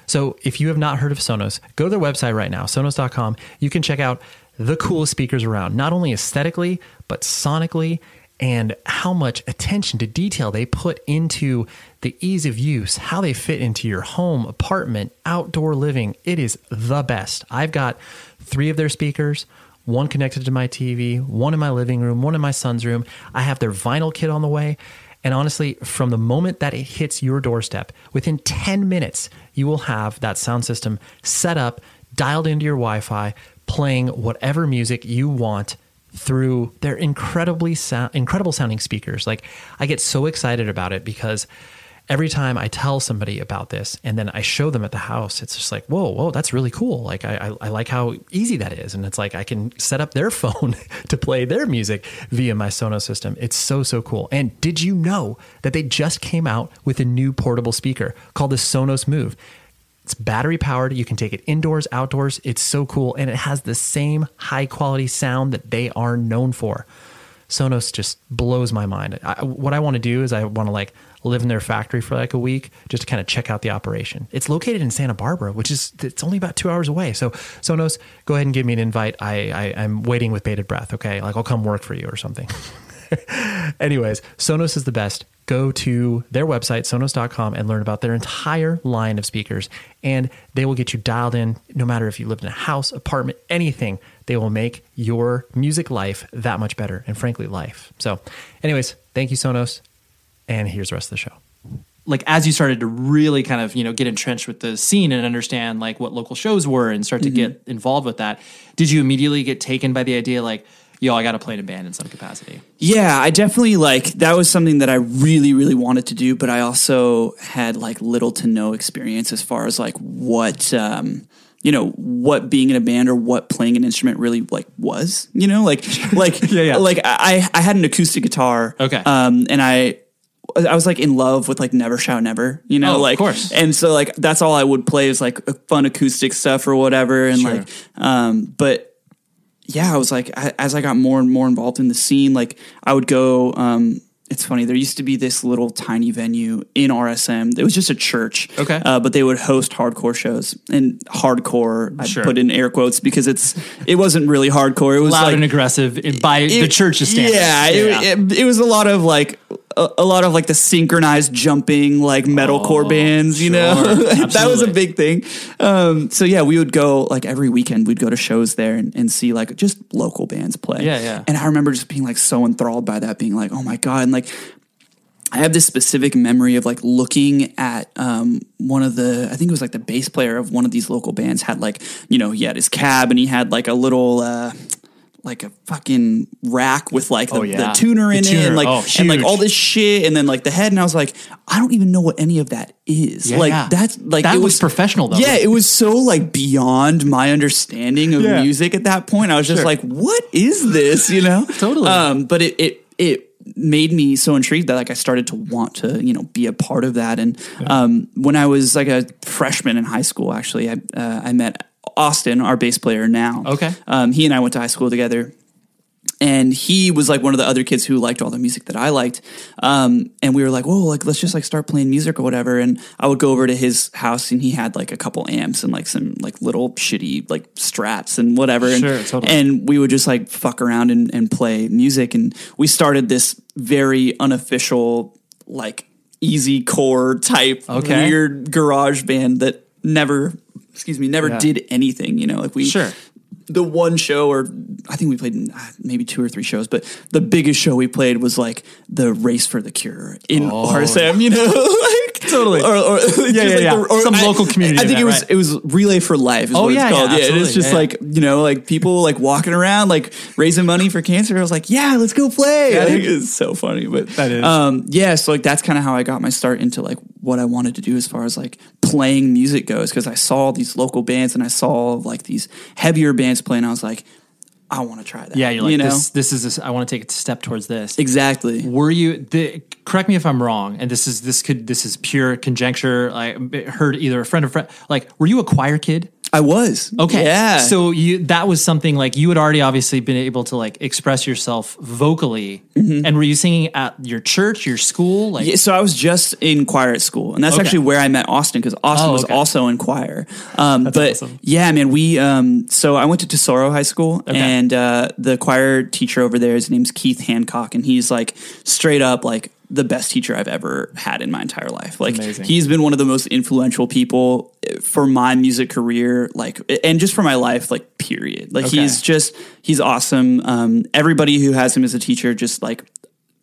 So if you have not heard of Sonos, go to their website right now, sonos.com. You can check out the coolest speakers around, not only aesthetically, but sonically, and how much attention to detail they put into the ease of use, how they fit into your home, apartment, outdoor living. It is the best. I've got three of their speakers one connected to my TV, one in my living room, one in my son's room. I have their vinyl kit on the way. And honestly, from the moment that it hits your doorstep, within 10 minutes, you will have that sound system set up, dialed into your Wi Fi, playing whatever music you want through their incredibly sound, incredible sounding speakers. Like, I get so excited about it because every time I tell somebody about this and then I show them at the house, it's just like, whoa, whoa, that's really cool. Like, I, I, I like how easy that is. And it's like I can set up their phone to play their music via my Sonos system. It's so, so cool. And did you know that they just came out with a new portable speaker called the Sonos Move? It's battery powered. You can take it indoors, outdoors. It's so cool. And it has the same high quality sound that they are known for. Sonos just blows my mind. I, what I want to do is I want to like live in their factory for like a week just to kind of check out the operation. It's located in Santa Barbara, which is it's only about two hours away. So Sonos, go ahead and give me an invite. I, I I'm waiting with bated breath. Okay, like I'll come work for you or something. Anyways, Sonos is the best. Go to their website, sonos.com, and learn about their entire line of speakers. And they will get you dialed in no matter if you live in a house, apartment, anything. They will make your music life that much better and, frankly, life. So, anyways, thank you, Sonos. And here's the rest of the show like as you started to really kind of you know get entrenched with the scene and understand like what local shows were and start to mm-hmm. get involved with that did you immediately get taken by the idea like yo i gotta play in a band in some capacity Yeah, I definitely like that was something that I really, really wanted to do, but I also had like little to no experience as far as like what um you know what being in a band or what playing an instrument really like was you know like like Yeah, yeah. like I I had an acoustic guitar Okay. um and I I was like in love with like Never Shout Never, you know, Oh, of like, course. and so like that's all I would play is like fun acoustic stuff or whatever, and Sure. like, um, but yeah, I was like, I, as I got more and more involved in the scene, like I would go. Um, it's funny. There used to be this little tiny venue in RSM. It was just a church. Okay. Uh, but they would host hardcore shows and hardcore. I Sure. put in air quotes because it's it wasn't really hardcore. It was loud like and aggressive by the church's standards Yeah, It, it, it was a lot of like a, a lot of like the synchronized jumping like metalcore bands. You know, Oh, that was a big thing. Um, so yeah, we would go like every weekend. We'd go to shows there and, and see like just local bands play. Yeah, yeah. And I remember just being like so enthralled by that, being like, oh my god, and like. I have this specific memory of like looking at um, one of the, I think it was like the bass player of one of these local bands had like, you know, he had his cab and he had like a little, uh, like a fucking rack with like the, Oh, yeah. the tuner The in it and like Oh, and like all this shit and then like the head and I was like I don't even know what any of that is Yeah, like yeah. that's like That it was professional, though. yeah it was so like beyond my understanding of music at that point I was just Sure. like what is this you know Totally. um but it it it made me so intrigued that like I started to want to you know be a part of that and um when I was like a freshman in high school actually I uh, I met Austin our bass player now Okay. um he and I went to high school together and he was like one of the other kids who liked all the music that I liked. Um, and we were like, whoa, like let's just like start playing music or whatever. And I would go over to his house and he had like a couple amps and like some like little shitty like strats and whatever. And, Sure, totally. and we would just like fuck around and, and play music. And we started this very unofficial, like easy core type Okay. weird garage band that never, excuse me, never Yeah. did anything, you know, like we, Sure. the one show, or I think we played uh, maybe two or three shows, but the biggest show we played was like the Race for the Cure in RSM, you know, like Oh. Totally. or, or just yeah, like yeah. the- or Some I- local community I think event, it was right? it was Relay for Life. Is Oh, what yeah, it's called. yeah, Yeah, it's just Yeah, like you know, like people like walking around, like raising money for cancer. I was like, yeah, let's go play. Yeah, I think it's so funny, but That is. um, yeah. So like that's kind of how I got my start into like what I wanted to do as far as like playing music goes because I saw these local bands and I saw like these heavier bands playing. I was like, I want to try that. yeah you're like you know this this is this, i want to take a step towards this exactly. were you the, correct me if i'm wrong and this is this could this is pure conjecture i heard either a friend or friend like were you a choir kid I was Okay. Yeah. So you that was something like you had already obviously been able to like express yourself vocally. And were you singing at your church, your school? Like Mm-hmm. Yeah, so I was just in choir at school, and that's Okay. actually where I met Austin because Austin Oh, was okay. also in choir. Um, but awesome. yeah, man, we um, so I went to Tesoro High School, and uh, the choir teacher over there, his name's Keith Hancock, and he's like straight up like the best teacher I've ever had in my entire life. Like Amazing. he's been one of the most influential people eh, for my music career, like and just for my life, like period. Like Okay. he's just he's awesome. Um, everybody who has him as a teacher just like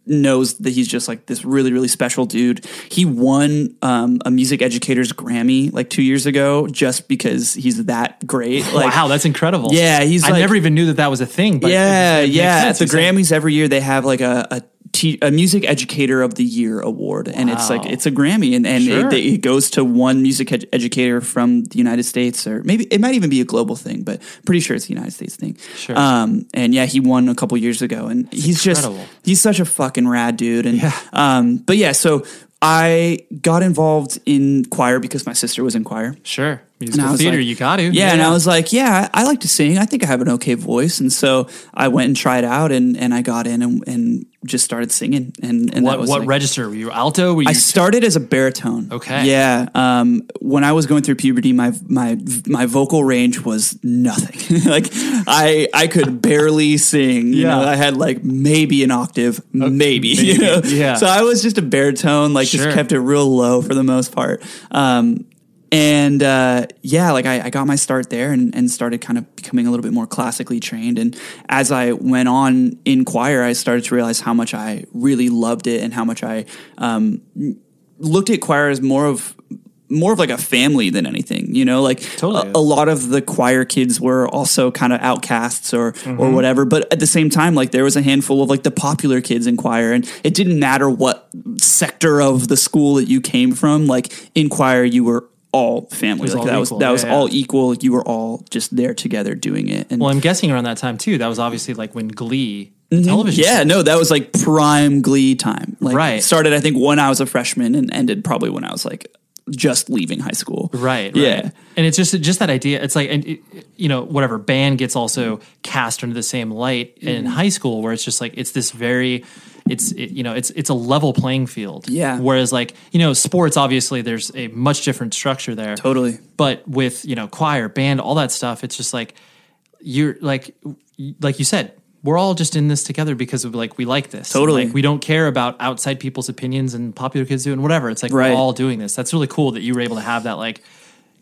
knows that he's just like this really really special dude. He won um, a music educators Grammy like two years ago just because he's that great. Like, wow, that's incredible. Yeah, he's I like- never even knew that that was a thing. But yeah, yeah. At the saying- Grammys every year, they have like a a, a music educator of the year award, and it's like it's a Grammy, and and Sure. it, it goes to one music ed- educator from the United States, or maybe it might even be a global thing, but pretty sure it's the United States thing. Sure. Um, and yeah, he won a couple years ago, and he's incredible. just he's such a fucking rad dude, and yeah. um, but yeah, so. I got involved in choir because my sister was in choir. Sure. Musical theater, like- you got to. Yeah, and I was like, yeah, I like to sing. I think I have an okay voice, and so I went and tried out, and and I got in and, and just started singing. And, and what that was what like- register were you? Alto? Were you? I started as a baritone. Okay. Yeah. Um, when I was going through puberty, my my my vocal range was nothing. like I I could barely sing. You Yeah. know, I had like maybe an octave, maybe. You know? Yeah. So I was just a baritone. Like Sure. just kept it real low for the most part. Um, and uh, yeah, like I, I got my start there and, and started kind of becoming a little bit more classically trained. And as I went on in choir, I started to realize how much I really loved it and how much I um, looked at choir as more of more of like a family than anything, you know, like Totally a, a lot of the choir kids were also kind of outcasts or or Mm-hmm. whatever. But at the same time, like there was a handful of like the popular kids in choir, and it didn't matter what sector of the school that you came from. Like in choir, you were all family. was Like all that equal. was that was Yeah, yeah. all equal. You were all just there together doing it. And well, I'm guessing around that time too. That was obviously like when Glee the television. Mm-hmm. yeah, no, that was like prime Glee time. Like Right. started I think when I was a freshman and ended probably when I was like just leaving high school. Right. Yeah. Right. And it's just just that idea. It's like, and it, you know, whatever band gets also cast under the same light in Mm-hmm. high school, where it's just like it's this very, it's it, you know, it's it's a level playing field. Yeah. Whereas like you know, sports obviously there's a much different structure there. Totally. But with you know choir, band, all that stuff, it's just like you're like like you said. We're all just in this together because of like we like this. Totally. Like we don't care about outside people's opinions and popular kids doing whatever. It's like Right. we're all doing this. That's really cool that you were able to have that like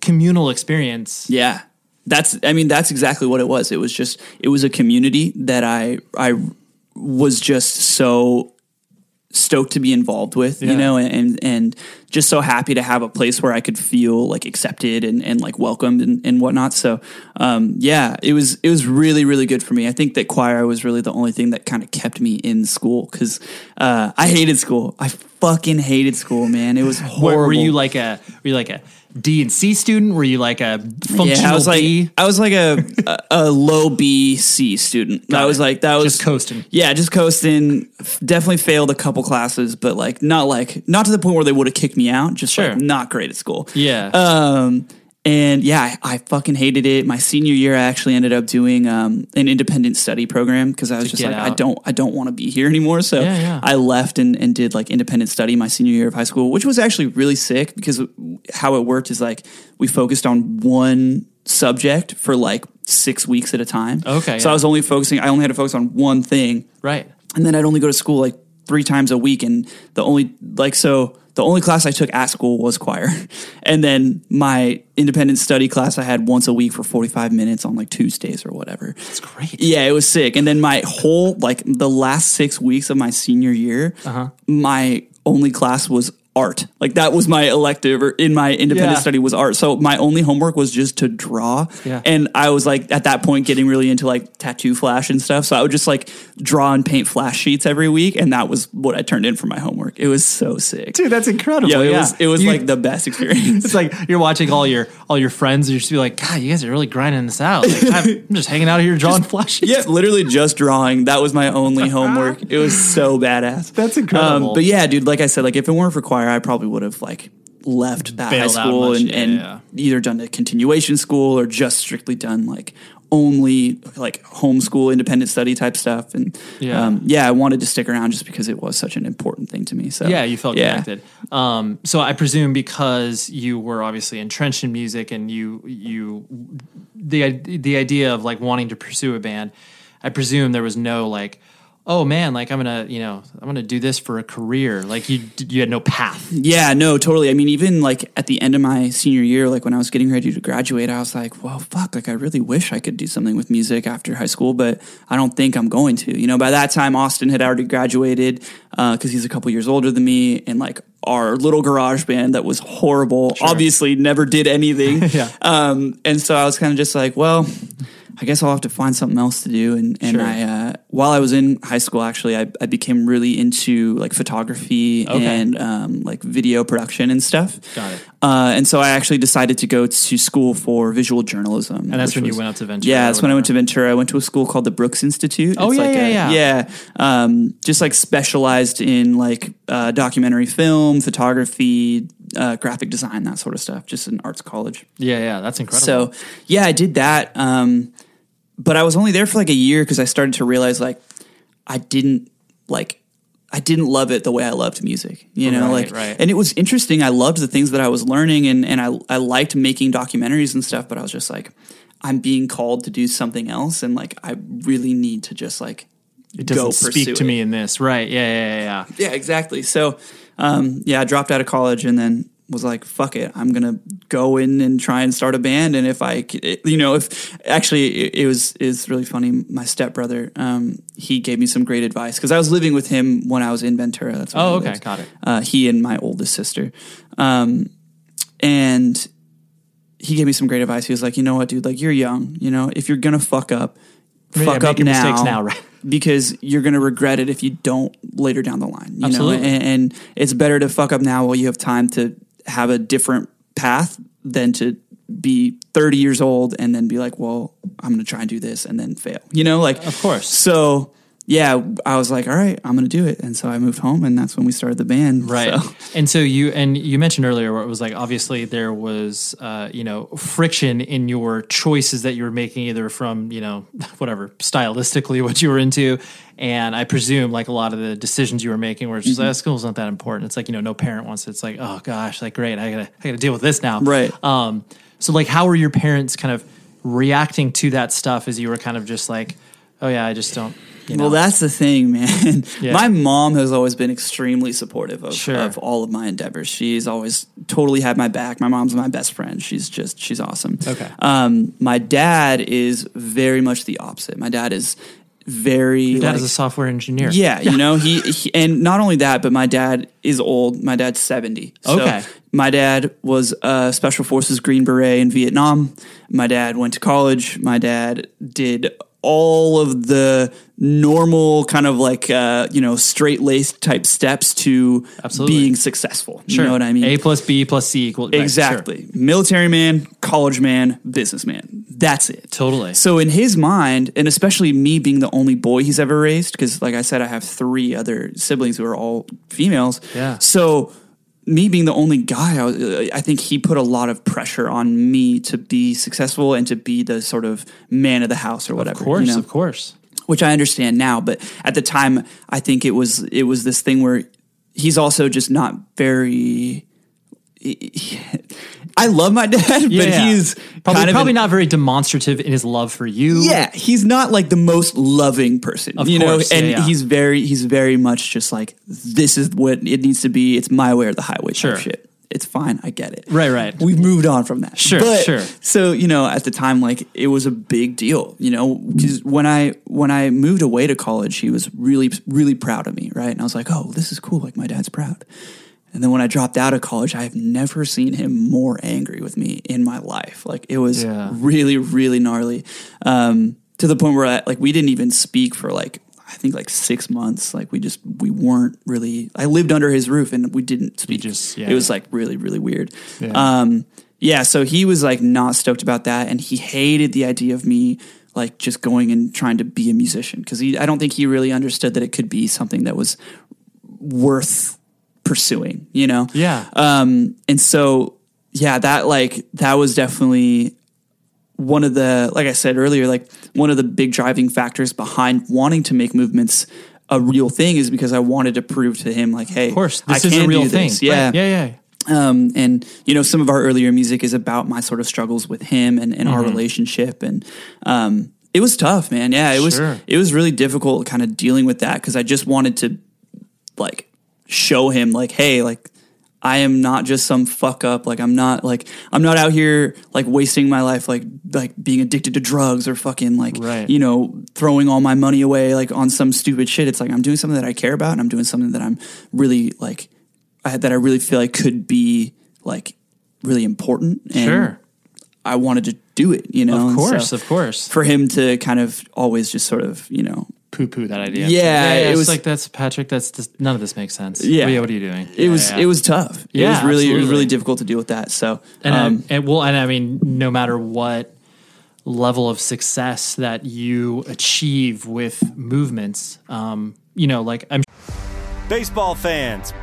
communal experience. Yeah. That's I mean that's exactly what it was. It was just it was a community that I I was just so stoked to be involved with, Yeah. you know, and and just so happy to have a place where I could feel like accepted and, and like welcomed and, and whatnot. So um, yeah, it was it was really really good for me. I think that choir was really the only thing that kind of kept me in school because uh, I hated school. I fucking hated school, man. It was horrible. Were, were you like a were you like a D and C student? Were you like a functional yeah, I was like B? I was like a a, a low B C student. Got I was it. like that was Just coasting. Yeah, just coasting. Definitely failed a couple classes, but like not like not to the point where they would have kicked me out. Just Sure. like not great at school. Yeah. Um. And yeah, I, I fucking hated it. My senior year, I actually ended up doing um, an independent study program because I was just like, I don't, I don't want to be here anymore. So Yeah, yeah. I left and, and did like independent study my senior year of high school, which was actually really sick because how it worked is like we focused on one subject for like six weeks at a time. Okay, So yeah. I was only focusing, I only had to focus on one thing. right. And then I'd only go to school like three times a week. And the only, like, so the only class I took at school was choir. And then my independent study class I had once a week for 45 minutes on like Tuesdays or whatever. That's great. Yeah, it was sick. And then my whole like the last six weeks of my senior year, Uh-huh. my only class was art. Like that was my elective or in my independent Yeah. study was art. So my only homework was just to draw. Yeah. And I was like at that point getting really into like tattoo flash and stuff. So I would just like draw and paint flash sheets every week, and that was what I turned in for my homework. It was so sick. Dude, that's incredible. yeah, it yeah. was it was You- like the best experience. It's like you're watching all your all your friends, and you're just be like, God, you guys are really grinding this out. Like, I'm just hanging out here drawing flashes. Yeah, literally just drawing. That was my only homework. It was so badass. That's incredible. Um, but yeah, dude, like I said, like if it weren't for choir, I probably would have like left that Bailed high school much, and, yeah, and yeah. either done a continuation school or just strictly done like only like homeschool independent study type stuff. And Yeah. um, yeah, I wanted to stick around just because it was such an important thing to me. So Yeah, you felt yeah. connected. Um, so I presume because you were obviously entrenched in music and you you the the idea of like wanting to pursue a band, I presume there was no like, oh man, like I'm gonna you know I'm gonna do this for a career. Like you you had no path. Yeah, no, totally. I mean, even like at the end of my senior year, like when I was getting ready to graduate, I was like, well, fuck, like I really wish I could do something with music after high school, but I don't think I'm going to. You know, by that time, Austin had already graduated because he's a couple years older than me, and like our little garage band that was horrible, obviously never did anything. Yeah. Um, and so I was kind of just like, well, I guess I'll have to find something else to do. And, and Sure. I, uh, while I was in high school, actually, I, I became really into like photography Okay. and um, like video production and stuff. Got it. Uh, and so I actually decided to go to school for visual journalism. And that's when you went out to Ventura. Yeah, that's when I went to. Ventura. I went to a school called the Brooks Institute. Oh, yeah, like yeah, a- yeah. yeah. Um, just like specialized in like uh, documentary film, photography, uh, graphic design, that sort of stuff. Just an arts college. Yeah, yeah, that's incredible. So yeah, I did that. Um, but I was only there for like a year because I started to realize like I didn't like I didn't love it the way I loved music. You know, Right, like right. and it was interesting. I loved the things that I was learning and and I I liked making documentaries and stuff. But I was just like, I'm being called to do something else, and like I really need to just like it doesn't speak to it. me in this, right? Yeah, yeah, yeah. yeah. Yeah, exactly. So, um, yeah, I dropped out of college and then was like, fuck it, I'm gonna go in and try and start a band. And if I, you know, if actually it, it was is really funny. My stepbrother, um, he gave me some great advice because I was living with him when I was in Ventura. That's Oh, okay, got it. Uh, he and my oldest sister, um, and he gave me some great advice. He was like, you know what, dude, like you're young. You know, if you're gonna fuck up, fuck up now, mistakes now, right. Because you're gonna regret it if you don't later down the line. You Absolutely. know, and, and it's better to fuck up now while you have time to have a different path than to be 30 years old and then be like, well, I'm gonna try and do this and then fail. You know, like Of course. So yeah, I was like, all right, I'm gonna do it. And so I moved home and that's when we started the band. Right. So- And so you and you mentioned earlier where it was like obviously there was uh, you know friction in your choices that you were making either from you know whatever stylistically what you were into and I presume like a lot of the decisions you were making were just Mhm. like school's not that important. It's like you know no parent wants it. It's like oh gosh like great I gotta I gotta deal with this now. Right. Um. So like how were your parents kind of reacting to that stuff as you were kind of just like oh yeah I just don't. You know. Well, that's the thing, man. Yeah. My mom has always been extremely supportive of, Sure. of all of my endeavors. She's always totally had my back. My mom's my best friend. She's just she's awesome. Okay. Um, my dad is very much the opposite. My dad is very. Your dad like- is a software engineer. yeah, you know, he, he and not only that, but my dad is old. My dad's 70. So Okay. My dad was a special forces green beret in Vietnam. My dad went to college. My dad did all of the normal kind of like uh, you know, straight laced type steps to Absolutely. being successful. Sure. You know what I mean? A plus B plus C equal right, sure. Exactly. Military man, college man, businessman. That's it. Totally. So in his mind, and especially me being the only boy he's ever raised, because like I said, I have three other siblings who are all females. Yeah. So me being the only guy, I, I think he put a lot of pressure on me to be successful and to be the sort of man of the house or whatever. Of course, you know? of course. which I understand now, but at the time, I think it was it was this thing where he's also just not very. I love my dad, but Yeah. he's probably, kind of probably an- not very demonstrative in his love for you. yeah, he's not like the most loving person, Of you course, know. yeah, And yeah. he's very, he's very much just like this is what it needs to be. It's my way or the highway. Sure. shit. It's fine. I get it. Right, right. We've moved on from that. Sure, But- sure. So you know, at the time, like it was a big deal. You know, because when I when I moved away to college, he was really really proud of me, right? And I was like, oh, this is cool. Like my dad's proud. And then when I dropped out of college, I've never seen him more angry with me in my life. Like it was Yeah. really, really gnarly. Um, to the point where I, like we didn't even speak for like I think like six months. Like we just we weren't really. I lived under his roof and we didn't speak. just- yeah. It was like really, really weird. Yeah. Um, yeah. So he was like not stoked about that, and he hated the idea of me like just going and trying to be a musician because he. I don't think he really understood that it could be something that was worth pursuing. You know. Yeah. Um, and so, yeah, that like that was definitely one of the like I said earlier, like one of the big driving factors behind wanting to make movements a real thing is because I wanted to prove to him like, hey, Of course, I this is a can real do thing. this. Yeah, Right. Yeah, yeah. um, and you know, some of our earlier music is about my sort of struggles with him and, and our Mhm. relationship, and um, it was tough, man. Yeah, it was it was really difficult, kind of dealing with that because I just wanted to like show him, like, hey, like I am not just some fuck up. Like I'm not like I'm not out here like wasting my life like like being addicted to drugs or fucking like Right. you know throwing all my money away like on some stupid shit. It's like I'm doing something that I care about and I'm doing something that I'm really like I that I really feel like could be like really important. And Sure. I wanted to do it. You know, Of course, so of course. For him to kind of always just sort of you know poo poo that idea. Yeah, it was- like that's Patrick. That's just, none of this makes sense. Yeah. What, what are you doing? It was it was tough. It Yeah, was really it was really difficult to deal with that. So And, um, I, and well, and I mean, no matter what level of success that you achieve with movements, um, you know, like I'm Baseball fans,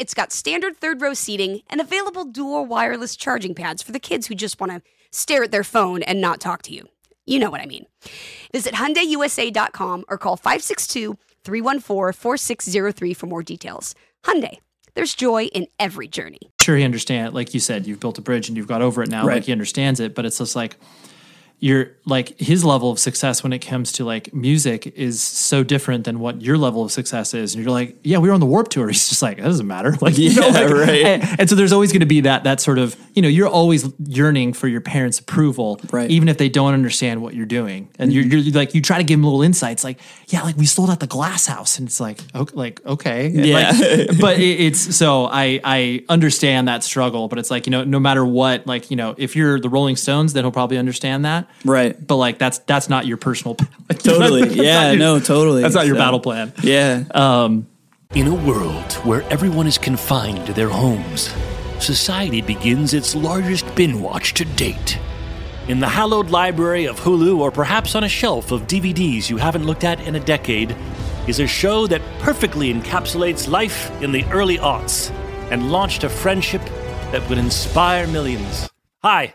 it's got standard third row seating and available dual wireless charging pads for the kids who just want to stare at their phone and not talk to you. You know what I mean. Visit HyundaiUSA.com or call 562 314 4603 for more details. Hyundai, there's joy in every journey. sure he understand. Like you said, you've built a bridge and you've got over it now. Right. Like he understands it, but it's just like you're like his level of success when it comes to like music is so different than what your level of success is. And you're like, yeah, we were on the Warped Tour. He's just like, that doesn't matter. Like, you know, Yeah, like- right. And, and so there's always going to be that that sort of you know you're always yearning for your parents' approval, Right. Even if they don't understand what you're doing, and you're, mm-hmm. you're like you try to give them little insights, like yeah, like we sold out the Glass House, and it's like okay, like okay, And, Yeah. like, but it, it's so I I understand that struggle, but it's like you know no matter what, like you know if you're the Rolling Stones, then he'll probably understand that, Right. But like that's that's not your personal like, Totally. Yeah, your- no, totally. That's not your So- battle plan. Yeah. Um, In a world where everyone is confined to their homes, society begins its largest bin watch to date. In the hallowed library of Hulu, or perhaps on a shelf of DVDs you haven't looked at in a decade, is a show that perfectly encapsulates life in the early aughts and launched a friendship that would inspire millions. Hi,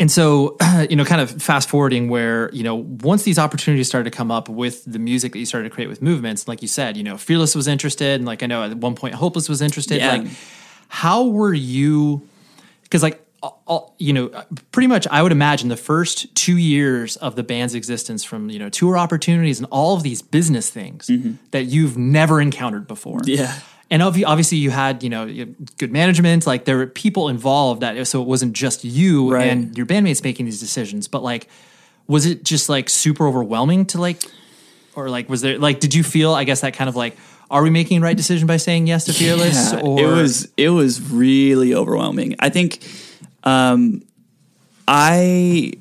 And so you know kind of fast forwarding where you know once these opportunities started to come up with the music that you started to create with movements like you said you know fearless was interested and like i know at one point hopeless was interested Yeah. like how were you because like all- you know pretty much i would imagine the first two years of the band's existence from you know tour opportunities and all of these business things that you've never encountered before Mm-hmm. Yeah. And obviously you had you know good management like there were people involved that so it wasn't just you Right. and your bandmates making these decisions but like was it just like super overwhelming to like or like was there like did you feel i guess that kind of like are we making the right decision by saying yes to fearless Yeah, or it was it was really overwhelming. I think um, I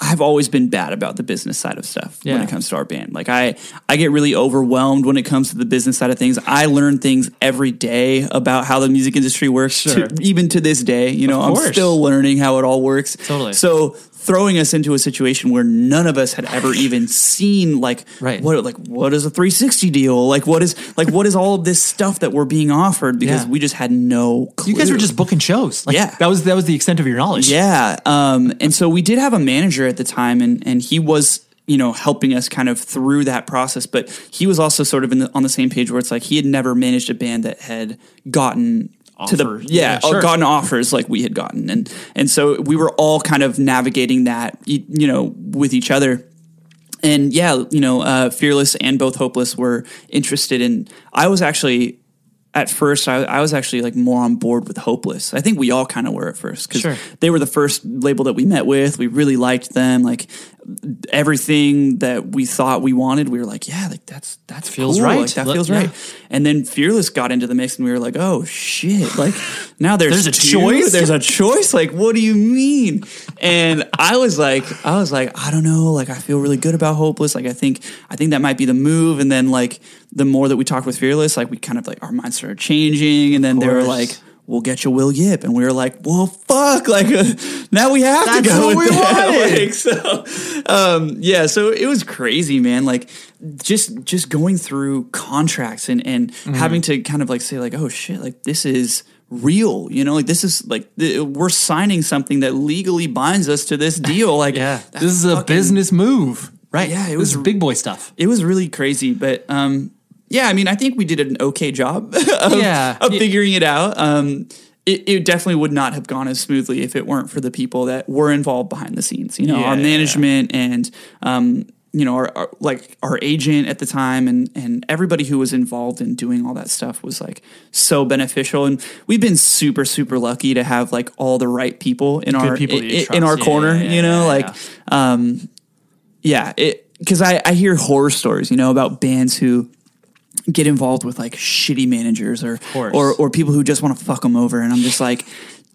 I've always been bad about the business side of stuff when it comes to our band. Like I I get really overwhelmed when it comes to the business side of things. I learn things every day about how the music industry works. to- even to this day, you know, I'm still learning how it all works. Totally. So throwing us into a situation where none of us had ever even seen like Right. what like what is a 360 deal like what is like what is all of this stuff that we're being offered because Yeah. we just had no clue. you guys were just booking shows like Yeah. that was that was the extent of your knowledge Yeah. Um, and so we did have a manager at the time, and, and he was, you know, helping us kind of through that process. But he was also sort of in the, on the same page where it's like he had never managed a band that had gotten. To the yeah, Yeah, sure. gotten offers like we had gotten, and and so we were all kind of navigating that, you know, with each other and yeah, you know, uh, Fearless and both Hopeless were interested in. I was actually at first, I, I was actually like more on board with Hopeless. I think we all kind of were at first because Sure. they were the first label that we met with. We really liked them. Like everything that we thought we wanted, we were like, yeah, like that's that Feels cool. right. Like, that Let- feels yeah. right. And then Fearless got into the mix, and we were like, oh shit! Like now there's There's a two? choice? There's a choice. Like what do you mean? And I was like, I was like, I don't know. Like I feel really good about Hopeless. Like I think I think that might be the move. And then like the more that we talked with Fearless, like we kind of like our minds started changing. And then they were like. We'll get you Will Yip, and we were like, "Well, fuck!" Like, uh, now we have That's to go what with we that. Like, so, um, yeah, so it was crazy, man. Like, just just going through contracts and and Mm-hmm. having to kind of like say like, "Oh shit!" Like this is real, you know? Like this is like th- we're signing something that legally binds us to this deal. Like, yeah this is a business move right Yeah, it this was big boy stuff It was really crazy, but um, yeah, I mean, I think we did an okay job of, Yeah. of figuring it out. Um, it, it definitely would not have gone as smoothly if it weren't for the people that were involved behind the scenes. You know, Yeah, our yeah, management and um, you know, our, our like our agent at the time, and and everybody who was involved in doing all that stuff was like so beneficial. And we've been super super lucky to have like all the right people in Good our people in, in our. Yeah, corner. yeah, you know, yeah, like yeah. um, yeah, it because I, I hear horror stories, you know, about bands who get involved with like shitty managers or or or people who just want to fuck them over, and I'm just like.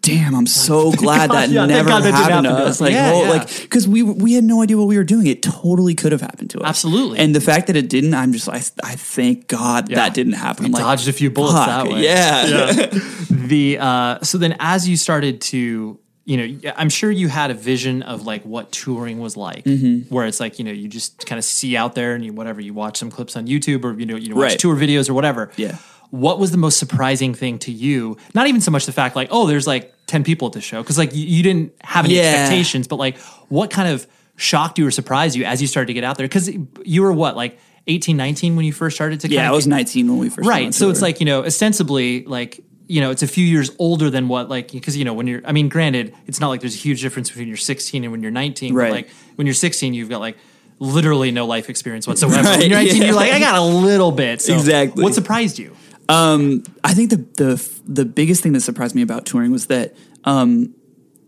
Damn, I'm so glad that yeah, never God that happened to happen us. us. Like, Yeah, oh, yeah. like because we we had no idea what we were doing. It totally could have happened to us. Absolutely. And the fact that it didn't, I'm just I, I thank God Yeah. that didn't happen. I'm like, dodged a few bullets fuck, that way. Yeah. the uh so then as you started to you know i'm sure you had a vision of like what touring was like Mm-hmm. where it's like you know you just kind of see out there and you whatever you watch some clips on youtube or you know you watch Right. tour videos or whatever Yeah. what was the most surprising thing to you not even so much the fact like oh there's like 10 people at the show because like you, you didn't have any Yeah. expectations but like what kind of shocked you or surprised you as you started to get out there because you were what like 18 19 when you first started to yeah, I was 19 when we first right so it's like you know ostensibly like you know it's a few years older than what like because you know when you're i mean granted it's not like there's a huge difference between you're 16 and when you're 19 Right. but like when you're 16 you've got like literally no life experience whatsoever Right, when you're 19 yeah. you're like i got a little bit so Exactly. what surprised you Um, I think the the the biggest thing that surprised me about touring was that um,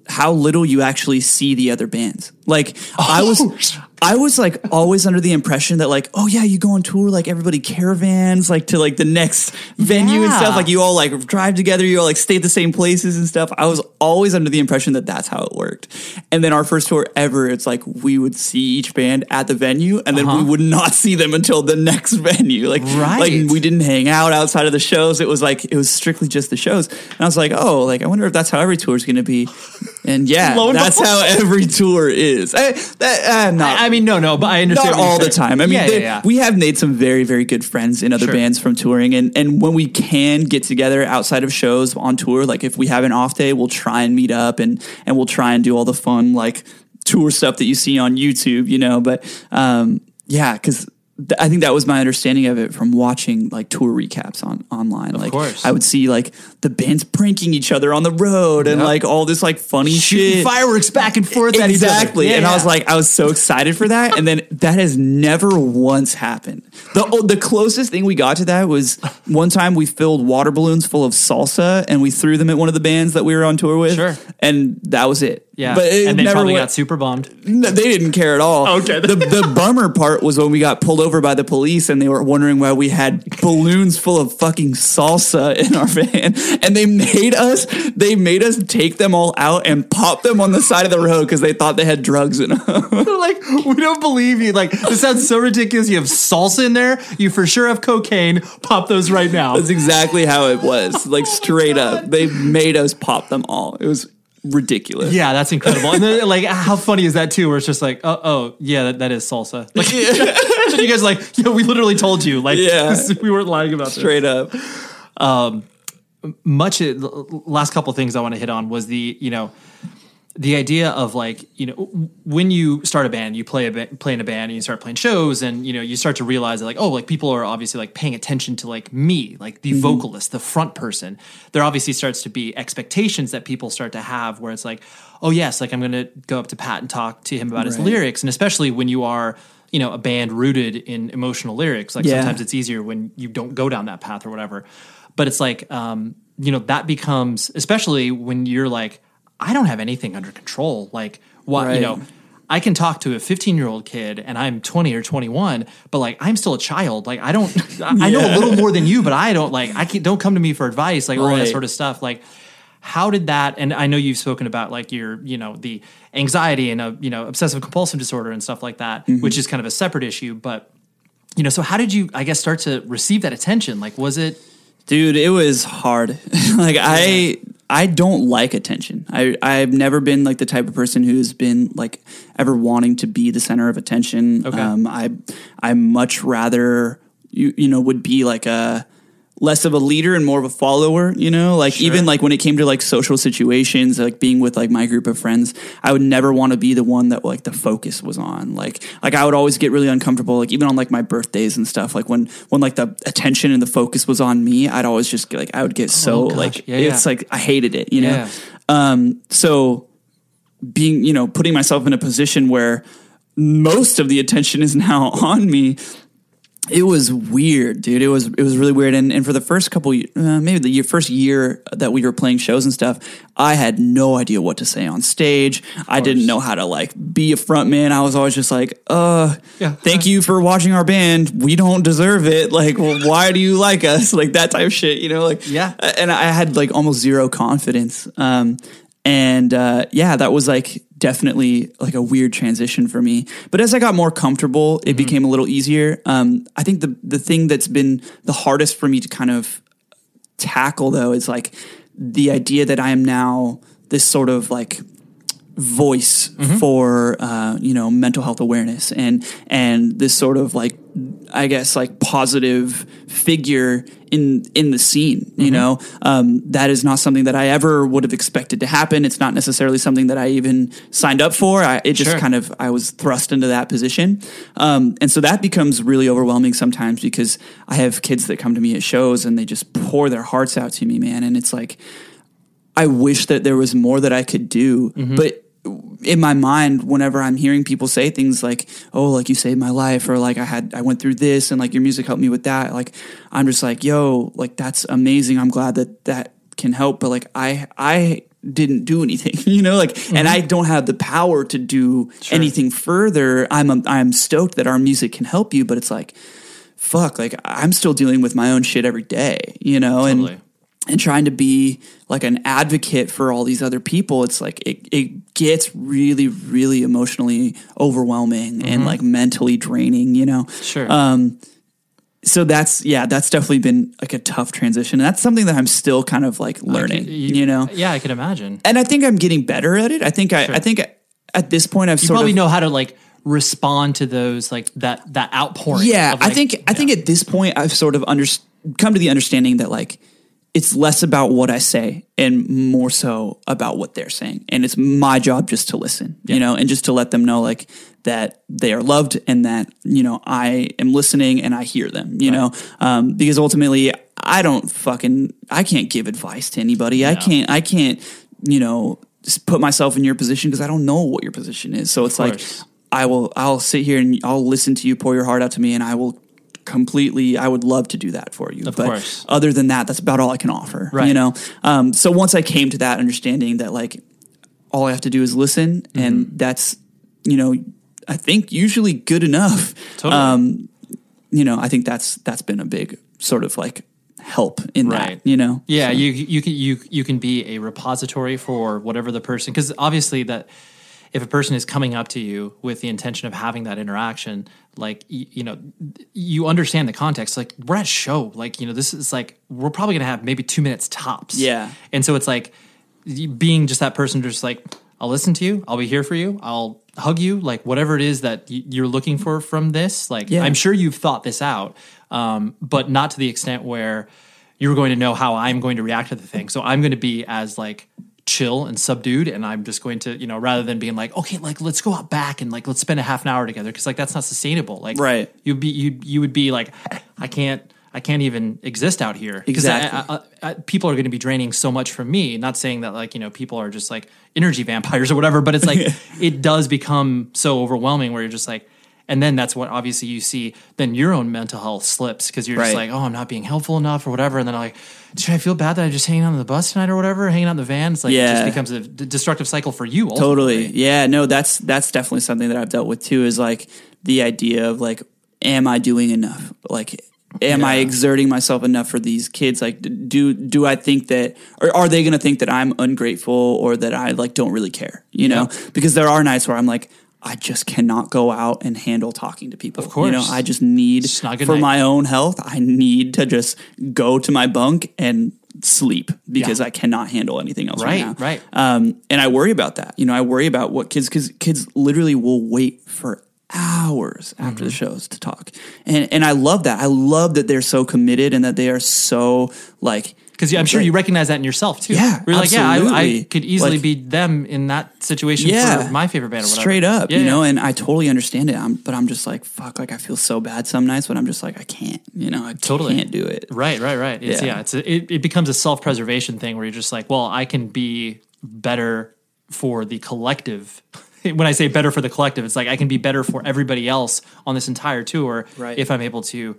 how little you actually see the other bands. Like I was, I was like always under the impression that like, oh yeah, you go on tour, like everybody caravans like to like the next venue and stuff. Like you all like drive together, you all like stay at the same places and stuff. I was always under the impression that that's how it worked. And then our first tour ever, it's like we would see each band at the venue, and then we uh-huh. would not see them until the next venue. Like Right. like we didn't hang out outside of the shows. It was like it was strictly just the shows. And I was like, oh, like I wonder if that's how every tour is going to be. And yeah, that's how every tour is. I, that, uh, not, I, I mean, no, no, but I understand not all the time. I mean, yeah, they- yeah, yeah. we have made some very, very good friends in other Sure. bands from touring, and and when we can get together outside of shows on tour, like if we have an off day, we'll try and meet up and and we'll try and do all the fun like tour stuff that you see on YouTube, you know. But um, yeah, because. I think that was my understanding of it from watching like tour recaps on online. like course. I would see like the bands pranking each other on the road and Yep. like all this like funny Shooting shit fireworks back and forth at each other. exactly. Yeah, and I yeah. was like, I was so excited for that, and then that has never once happened. the oh, The closest thing we got to that was one time we filled water balloons full of salsa and we threw them at one of the bands that we were on tour with. Sure. and that was it. yeah, but it and they never probably went- got super bombed. no, they didn't care at all. Okay. The, the bummer part was when we got pulled over by the police and they were wondering why we had balloons full of fucking salsa in our van. And they made us, they made us take them all out and pop them on the side of the road because they thought they had drugs in them. They're like, we don't believe you. Like, this sounds so ridiculous. You have salsa in there. You for sure have cocaine. Pop those right now. That's exactly how it was. Like oh straight up. They made us pop them all. It was ridiculous. Yeah, that's incredible. And then, like, how funny is that too? Where it's just like, oh, oh yeah, that, that is salsa. Like, and you guys are like, yeah, we literally told you. Like, Yeah. we weren't lying about this. Straight up. Um, much last couple of things I want to hit on was the you know the idea of like you know when you start a band you play a ba- play in a band and you start playing shows and you know you start to realize that like oh like people are obviously like paying attention to like me like the vocalist the front person. There obviously starts to be expectations that people start to have where it's like oh yes like I'm going to go up to Pat and talk to him about his lyrics. And especially when you are you know a band rooted in emotional lyrics like Yeah. sometimes it's easier when you don't go down that path or whatever. But it's like um you know that becomes especially when you're like i don't have anything under control. Like what Right. you know i can talk to a 15 year old kid and i'm 20 or 21 but like i'm still a child. Like i don't i I know a little more than you but i don't like i can't don't come to me for advice like all that sort of stuff. Like how did that and i know you've spoken about like your you know the anxiety and a you know obsessive compulsive disorder and stuff like that Mm-hmm. which is kind of a separate issue but you know so how did you i guess start to receive that attention? Like was it Dude, it was hard. like I I don't like attention. I I've never been like the type of person who's been like ever wanting to be the center of attention. Okay. Um I I much rather you you know would be like a less of a leader and more of a follower, you know? Like even like when it came to like social situations, like being with like my group of friends, I would never want to be the one that like the focus was on. Like like I would always get really uncomfortable like even on like my birthdays and stuff. Like when when like the attention and the focus was on me, I'd always just get, like I would get so Oh, gosh. like Yeah, it's yeah. like I hated it, you know? Yeah. Um so being, you know, putting myself in a position where most of the attention is now on me it was weird, dude. It was it was really weird. And and for the first couple, uh, maybe the year, first year that we were playing shows and stuff, I had no idea what to say on stage. I didn't know how to like be a front man. I was always just like, uh, Yeah. thank you for watching our band. We don't deserve it. Like, well, why do you like us? Like that type of shit, you know? Like, Yeah. And I had like almost zero confidence. Um, and uh, yeah, that was like definitely like a weird transition for me. But as I got more comfortable, it became a little easier. Um, I think the the thing that's been the hardest for me to kind of tackle though is like the idea that I am now this sort of like voice for uh, you know mental health awareness and and this sort of like I guess like positive figure in in the scene. You know um, that is not something that I ever would have expected to happen. It's not necessarily something that I even signed up for. I, it just Sure. kind of I was thrust into that position, um, and so that becomes really overwhelming sometimes because I have kids that come to me at shows and they just pour their hearts out to me, man, and it's like. I wish that there was more that I could do. But in my mind, whenever I'm hearing people say things like, "Oh, like you saved my life," or like I had I went through this, and like your music helped me with that, like I'm just like, "Yo, like that's amazing. I'm glad that that can help." But like I I didn't do anything, you know, like, and mm-hmm. I don't have the power to do anything further. I'm I'm stoked that our music can help you, but it's like, fuck, like I'm still dealing with my own shit every day, you know, Totally. and and trying to be like an advocate for all these other people it's like it, it gets really really emotionally overwhelming and like mentally draining you know Sure. um so that's yeah, that's definitely been like a tough transition. And that's something that I'm still kind of like learning, you, know. Yeah, I can imagine. And I think I'm getting better at it. I think I I think at this point I've You sort probably of know how to like respond to those like that that outpouring. Yeah, of, I think I think at this point I've sort of under, come to the understanding that like it's less about what I say and more so about what they're saying, and it's my job just to listen, you know, and just to let them know like that they are loved and that you know I am listening and I hear them, you know, um, because ultimately I don't fucking I can't give advice to anybody. I can't I can't you know just put myself in your position because I don't know what your position is. So it's like. I will I'll sit here and I'll listen to you pour your heart out to me and I will completely I would love to do that for you. Of but course. other than that, that's about all I can offer. Right. You know? Um, so once I came to that understanding that like all I have to do is listen Mm-hmm. and that's, you know, I think usually good enough. Totally. Um, you know, I think that's that's been a big sort of like help in Right. that, you know? Yeah, So- you you can you you can be a repository for whatever the person because obviously that if a person is coming up to you with the intention of having that interaction, like you, you know, you understand the context. Like we're at show, like you know, this is like we're probably gonna have maybe two minutes tops. Yeah. and so it's like being just that person, just like I'll listen to you, I'll be here for you, I'll hug you, like whatever it is that you're looking for from this. Like Yeah. I'm sure you've thought this out, um, but not to the extent where you're going to know how I'm going to react to the thing. So I'm going to be as like chill and subdued, and I'm just going to, you know, rather than being like, okay, like let's go out back and like let's spend a half an hour together because like that's not sustainable. Like, Right. You'd be you you would be like, I can't. I can't even exist out here because I- I- I- people are going to be draining so much from me. Not saying that like you know people are just like energy vampires or whatever, but it's like it does become so overwhelming where you're just like, and then that's what obviously you see. Then your own mental health slips because you're just Right. like, oh, I'm not being helpful enough or whatever, and then I'm like, should I feel bad that I'm just hanging out on the bus tonight or whatever, hanging out in the van? It's like it Yeah. just becomes a d- destructive cycle for you. Totally. Yeah, no, that's that's definitely something that I've dealt with too is like the idea of like am I doing enough? Like am I exerting myself enough for these kids? Like do do I think that or are they going to think that I'm ungrateful or that I like don't really care, you know? Because there are nights where I'm like I just cannot go out and handle talking to people. Of course. You know, I just need It's not a good for night. my own health, I need to just go to my bunk and sleep because Yeah. I cannot handle anything else Right, right now. right. Um, and I worry about that. You know, I worry about what kids because kids literally will wait for hours after Mm-hmm. the shows to talk, and and I love that. I love that they're so committed and that they are so like Because I'm sure you recognize that in yourself too. Yeah, Where you're like, yeah, I, I could easily Like- be them in that situation yeah for my favorite band or whatever. straight up, Yeah, you know. And I totally understand it. I'm, but I'm just like fuck. Like I feel so bad some nights, but I'm just like I can't. You know, I Totally. can't do it. Right, right, right. It's, Yeah. yeah, it's a, it, it becomes a self preservation thing where you're just like, well, I can be better for the collective. when I say better for the collective, it's like I can be better for everybody else on this entire tour Right. if I'm able to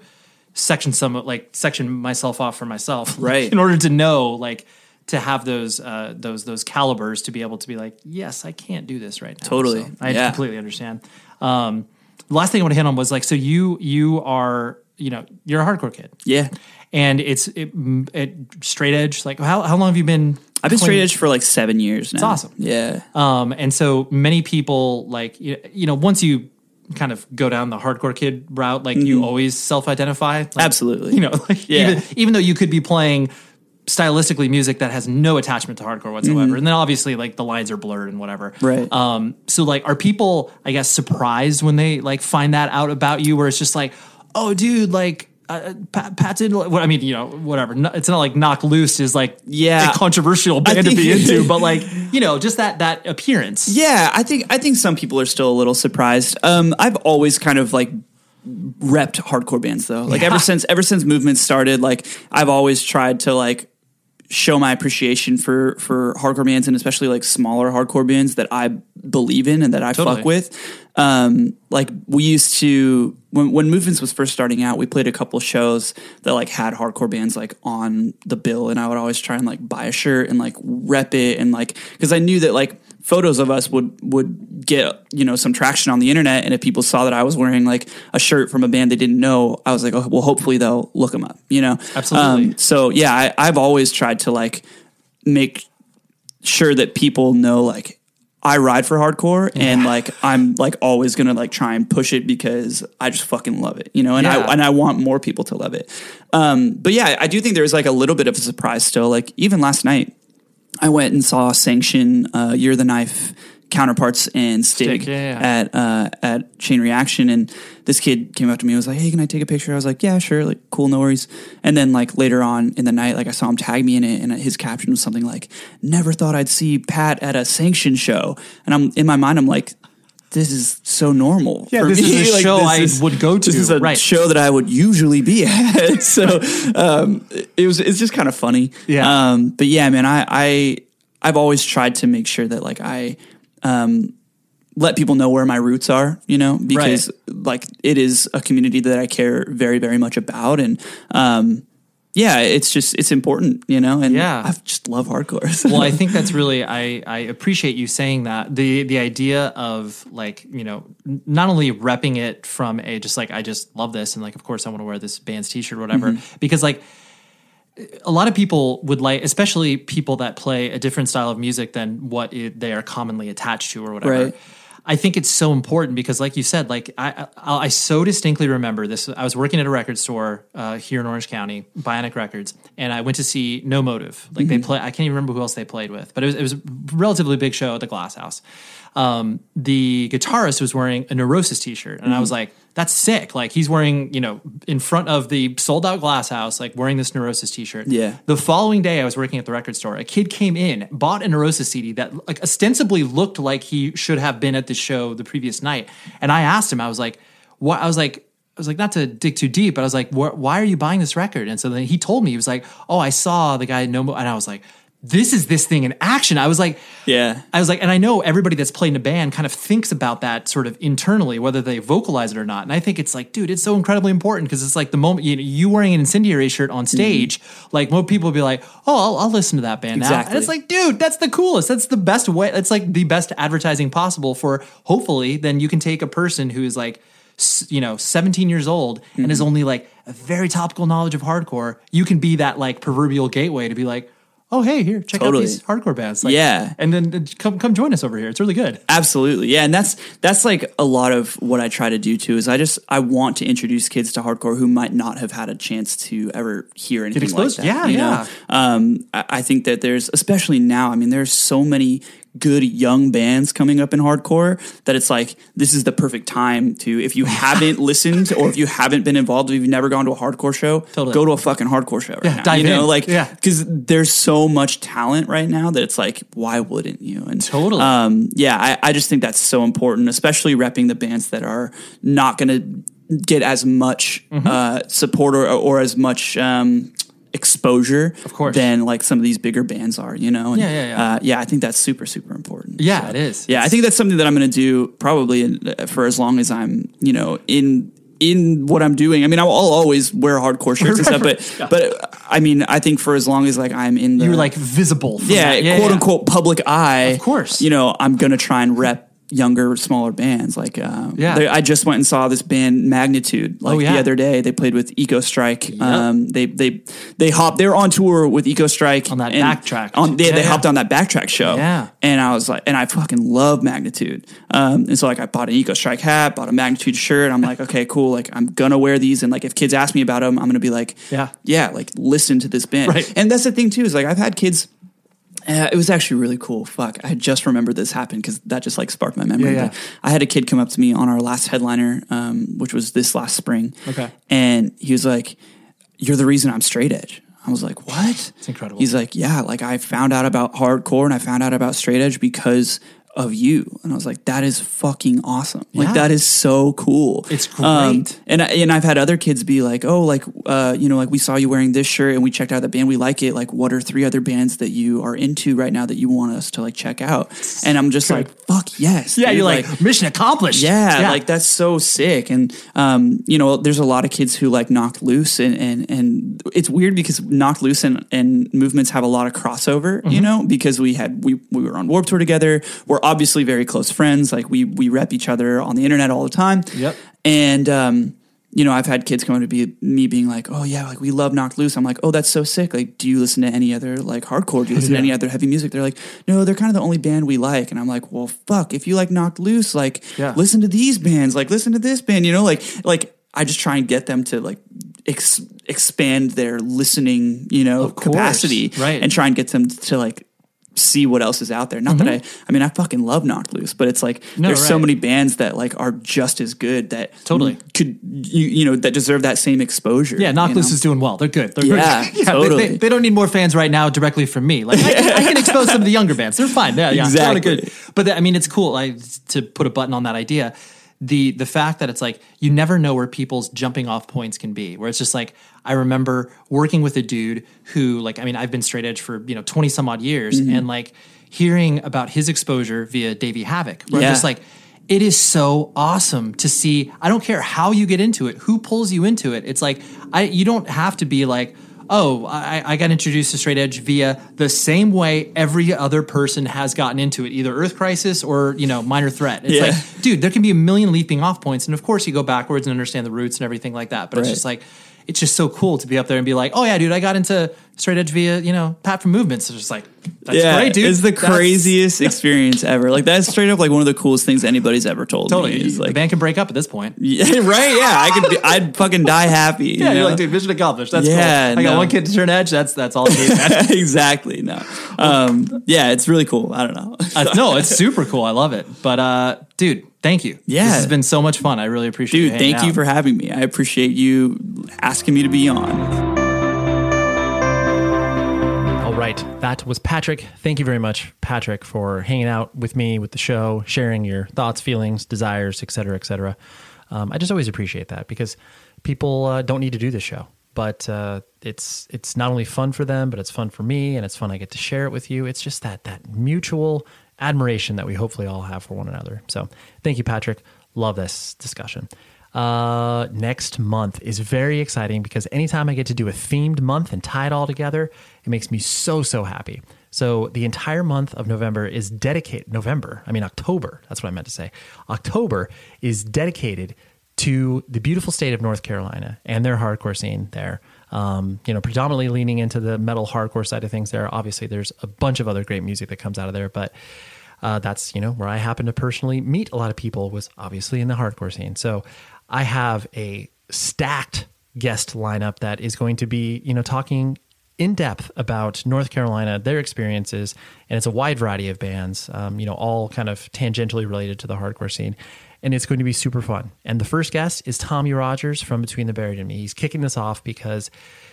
section some like section myself off for myself, Right. in order to know like to have those uh, those those calibers to be able to be like, yes, I can't do this right now. Totally. So I Yeah. completely understand. Um, last thing I want to hit on was like, so you you are you know you're a hardcore kid Yeah, and it's it, it straight edge. Like how how long have you been? I've been straight edge for like seven years now. It's awesome. Yeah, Um, and so many people like you know once you kind of go down the hardcore kid route, like you always self identify. Like, Mm-hmm. Absolutely. You know, like Yeah. even even though you could be playing stylistically music that has no attachment to hardcore whatsoever, and then obviously like the lines are blurred and whatever. Mm-hmm. Right. Um. So like, are people I guess surprised when they like find that out about you, where it's just like, oh, dude, like. Uh, Pat, Pat's in. What I mean, you know, whatever. No, it's not like Knocked Loose is like Yeah. a controversial band to be into, but like you know, just that that appearance. Yeah, I think I think some people are still a little surprised. Um, I've always kind of like repped hardcore bands though. Like Yeah. ever since ever since movement started, like I've always tried to like show my appreciation for for hardcore bands and especially like smaller hardcore bands that I believe in and that I Totally. fuck with. Um, like we used to when when movements was first starting out, we played a couple shows that like had hardcore bands like on the bill, and I would always try and like buy a shirt and like rep it and like because I knew that like photos of us would would get you know some traction on the internet, and if people saw that I was wearing like a shirt from a band they didn't know, I was like, oh well, hopefully they'll look them up, you know. Um, Absolutely. so yeah, I, I've always tried to like make sure that people know like I ride for hardcore and like I'm like always gonna like try and push it because I just fucking love it, you know, and Yeah. I and I want more people to love it. Um, but yeah, I do think there's like a little bit of a surprise still. Like even last night, I went and saw Sanction, uh, Year of the Knife counterparts and Stig Stig, yeah, yeah. at uh, at Chain Reaction, and this kid came up to me and was like, "Hey, can I take a picture?" I was like, "Yeah, sure, like cool, no worries." And then like later on in the night, like I saw him tag me in it, and his caption was something like, "Never thought I'd see Pat at a Sanction show," and I'm in my mind, I'm like. This is so normal. Yeah, for this is a Like, show I is- would go to, This is a right. show that I would usually be at. so um, it was. It's just kind of funny. Yeah. Um, but yeah, man, I, I I've always tried to make sure that like I um, let people know where my roots are, you know, because like it is a community that I care very, very much about, and um, yeah, it's just it's important, you know, and Yeah. I just love hardcore. well, I think that's really I I appreciate you saying that the the idea of like you know not only repping it from a just like I just love this and like of course I want to wear this band's T-shirt or whatever Mm-hmm. because like a lot of people would like especially people that play a different style of music than what it, they are commonly attached to or whatever. Right. I think it's so important because, like you said, like I, I, I so distinctly remember this. I was working at a record store uh, here in Orange County, Bionic Records, and I went to see No Motive. Like they play, I can't even remember who else they played with, but it was, it was a relatively big show at the Glass House. Um, the guitarist was wearing a Neurosis T-shirt, and I was like, "That's sick!" Like he's wearing, you know, in front of the sold out Glass House, like wearing this Neurosis T-shirt. Yeah. The following day, I was working at the record store. A kid came in, bought a Neurosis CD that like ostensibly looked like he should have been at the show the previous night. And I asked him, I was like, "What?" I was like, I was like, not to dig too deep, but I was like, "Why are you buying this record?" And so then he told me he was like, "Oh, I saw the guy no," Mo-" and I was like, "This is this thing in action." I was like, yeah, I was like, and I know everybody that's played in a band kind of thinks about that sort of internally, whether they vocalize it or not. And I think it's like, dude, it's so incredibly important because it's like the moment you know, you wearing an incendiary shirt on mm-hmm. stage, like most people will be like, oh, I'll, I'll listen to that band now. And it's like, dude, that's the coolest. That's the best way. It's like the best advertising possible for hopefully then you can take a person who is like, you know, 17 years old and is mm-hmm. only like a very topical knowledge of hardcore. You can be that like proverbial gateway to be like, oh, hey, here, check Totally. out these hardcore bands. Like, Yeah. and then uh, come come join us over here. It's really good. Absolutely. Yeah. And that's that's like a lot of what I try to do too is I just I want to introduce kids to hardcore who might not have had a chance to ever hear anything like that. Yeah, yeah. Um I, I think that there's especially now, I mean, there's so many good young bands coming up in hardcore that it's like this is the perfect time to if you haven't listened or if you haven't been involved, if you've never gone to a hardcore show, Totally. go to a fucking hardcore show right Yeah, now. dive you know, in. like Yeah. because there's so much talent right now that it's like, why wouldn't you? And Totally. um, yeah, I, I just think that's so important, especially repping the bands that are not going to get as much Mm-hmm. uh, support or, or as much um, exposure, of course. than like some of these bigger bands are. You know, And, Yeah, yeah, yeah. Uh, yeah. I think that's super, super important. Yeah, it is. Yeah, I think that's something that I'm going to do probably in, for as long as I'm, you know, in in what I'm doing. I mean, I'll, always wear hardcore shirts and stuff, but but I mean, I think for as long as like I'm in the You're like visible. yeah, that. quote unquote public eye. Of course. you know, I'm gonna try and rep younger, smaller bands. Like, uh, Yeah. they- I just went and saw this band Magnitude like Oh, yeah. the other day. They played with Ecostrike. Um, they they they hopped. They were on tour with Ecostrike On that Backtrack. On they, Yeah, they yeah. hopped on that backtrack show. Yeah. and I was like, and I fucking love Magnitude. Um, and so like I bought an Ecostrike hat, bought a Magnitude shirt. I'm like, okay, cool. Like I'm gonna wear these, and like if kids ask me about them, I'm gonna be like, Yeah. yeah, like listen to this band. Right. And that's the thing too is like I've had kids. Uh, it was actually really cool. Fuck, I just remembered this happened because that just like sparked my memory. Yeah, yeah. I had a kid come up to me on our last headliner, um, which was this last spring. Okay. and he was like, "You're the reason I'm straight edge." I was like, "What?" It's incredible. He's like, "Yeah, like I found out about hardcore and I found out about straight edge because." Of you, and I was like, "That is fucking awesome! Like Yeah. that is so cool. It's Um, great. and I, and I've had other kids be like, "Oh, like uh, you know, like we saw you wearing this shirt and we checked out the band, we like it. Like, what are three other bands that you are into right now that you want us to like check out?" And I'm just like, "Fuck yes!" Yeah, dude. you're like, mission accomplished. yeah, like that's so sick. And um, you know, there's a lot of kids who like knocked loose, and and and it's weird because knocked loose and, and movements have a lot of crossover. Mm-hmm. You know, because we had we we were on Warped Tour together. We're obviously very close friends. Like we we rep each other on the internet all the time. Yep. And um, you know, I've had kids come up to be me being like, "Oh yeah, like we love Knocked Loose." I'm like, "Oh, that's so sick." Like, do you listen to any other like hardcore? Do you listen to any other heavy music? They're like, "No, they're kind of the only band we like." And I'm like, "Well, fuck, if you like Knocked Loose, like Yeah. listen to these bands, like listen to this band." You know, like like I just try and get them to like ex- expand their listening, you know, capacity, right. And try and get them to like see what else is out there. Not that I, I mean, I fucking love Knocked Loose, but it's like Mm-hmm. No, there's so many bands that like are just as good that Totally. could you, you know that deserve that same exposure. Yeah, Knock you Loose know? is doing well. They're good. They're Yeah, they- totally. They, they don't need more fans right now directly from me. Like I can, I can expose some of the younger bands. They're fine. Yeah, yeah, Exactly. good. But I mean, it's cool. Like to put a button on that idea. The the fact that it's like you never know where people's jumping off points can be. Where it's just like I remember working with a dude who like I mean I've been straight edge for you know twenty some odd years Mm-hmm. and like hearing about his exposure via Davey Havok. Where Yeah. I'm just like it is so awesome to see. I don't care how you get into it, who pulls you into it. It's like I you don't have to be like, oh, I, I got introduced to straight edge via the same way every other person has gotten into it, either Earth Crisis or you know Minor Threat. It's Yeah. like, dude, there can be a million leaping off points, and of course you go backwards and understand the roots and everything like that. But it's just like. It's just so cool to be up there and be like, oh yeah, dude, I got into straight edge via you know Pat from Movements. It's just like, that's yeah, great, dude. It's the That's- craziest experience ever. Like that's straight up like one of the coolest things anybody's ever told Totally, me. Is the like, band can break up at this point. yeah, right? Yeah, I could. Be, I'd fucking die happy. you Yeah, you're like, dude, mission accomplished. That's Yeah, cool. I got no. one kid to turn edge. That's that's all. I need, man. exactly. No. Um, yeah, it's really cool. I don't know. Uh, no, it's super cool. I love it. But uh, dude, thank you. Yeah. this has been so much fun. I really appreciate. Dude, you thank hanging you for having me. I appreciate you asking me to be on. All right. That was Patrick. Thank you very much, Patrick, for hanging out with me with the show, sharing your thoughts, feelings, desires, et cetera, et cetera. Um, I just always appreciate that because people uh, don't need to do this show, but uh, it's it's not only fun for them, but it's fun for me, and it's fun I get to share it with you. It's just that that mutual admiration that we hopefully all have for one another. So thank you, Patrick. Love this discussion. Uh, next month is very exciting because anytime I get to do a themed month and tie it all together, it makes me so, so happy. So the entire month of November is dedicated, November, I mean, October, that's what I meant to say. October is dedicated to the beautiful state of North Carolina and their hardcore scene there. Um, you know, predominantly leaning into the metal hardcore side of things there. Obviously, there's a bunch of other great music that comes out of there, but uh, that's you know where I happen to personally meet a lot of people was obviously in the hardcore scene. So I have a stacked guest lineup that is going to be you know talking in depth about North Carolina, their experiences, and it's a wide variety of bands. Um, you know, all kind of tangentially related to the hardcore scene. And it's going to be super fun. And the first guest is Tommy Rogers from Between the Buried and Me. He's kicking this off because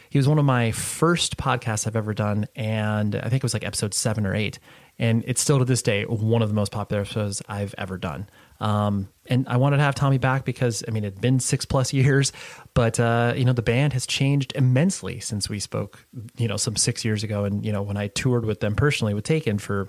he was one of my first podcasts I've ever done. And I think it was like episode seven or eight and it's still to this day one of the most popular episodes I've ever done. Um, and I wanted to have Tommy back because I mean it'd been six plus years, but uh, you know the band has changed immensely since we spoke, you know, some six years ago, and you know when I toured with them personally with Taken for,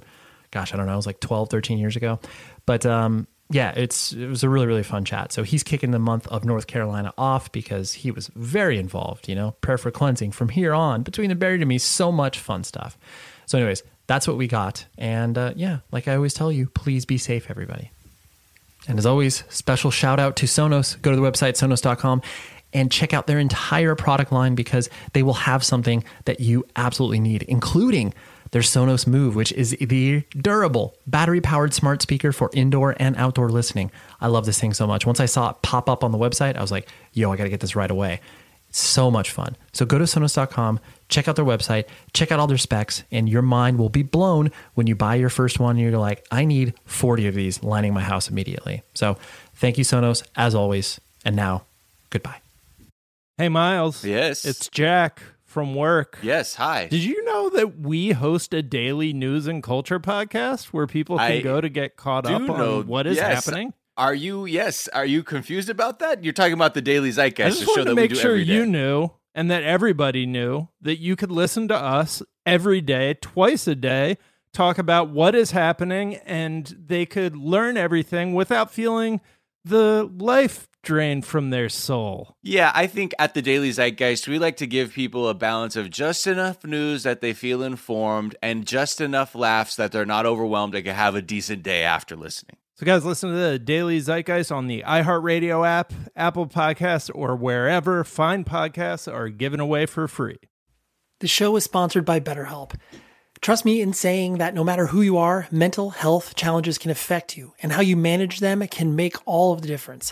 gosh, I don't know, it was like 12, 13 years ago, but um, yeah, it's it was a really really fun chat. So he's kicking the month of North Carolina off because he was very involved. You know, prayer for cleansing from here on between the buried and me, so much fun stuff. So, anyways, that's what we got. And uh, yeah, like I always tell you, please be safe, everybody. And as always, special shout out to Sonos. Go to the website, sonos.com, and check out their entire product line because they will have something that you absolutely need, including their Sonos Move, which is the durable battery powered smart speaker for indoor and outdoor listening. I love this thing so much. Once I saw it pop up on the website, I was like, yo, I got to get this right away. It's so much fun. So go to sonos.com, check out their website, check out all their specs, and your mind will be blown when you buy your first one and you're like, I need 40 of these lining my house immediately. So thank you, Sonos, as always. And now, goodbye. Hey, Miles. Yes. It's Jack from work. Yes, hi. Did you know that we host a daily news and culture podcast where people can I go to get caught up know- on what is yes. happening? Are you yes? Are you confused about that? You're talking about the Daily Zeitgeist. I just wanted to that we make do sure you knew and that everybody knew that you could listen to us every day, twice a day, talk about what is happening, and they could learn everything without feeling the life drained from their soul. Yeah, I think at the Daily Zeitgeist, we like to give people a balance of just enough news that they feel informed and just enough laughs that they're not overwhelmed and can have a decent day after listening. So, guys, listen to the Daily Zeitgeist on the iHeartRadio app, Apple Podcasts, or wherever fine podcasts are given away for free. The show is sponsored by BetterHelp. Trust me in saying that no matter who you are, mental health challenges can affect you, and how you manage them can make all of the difference.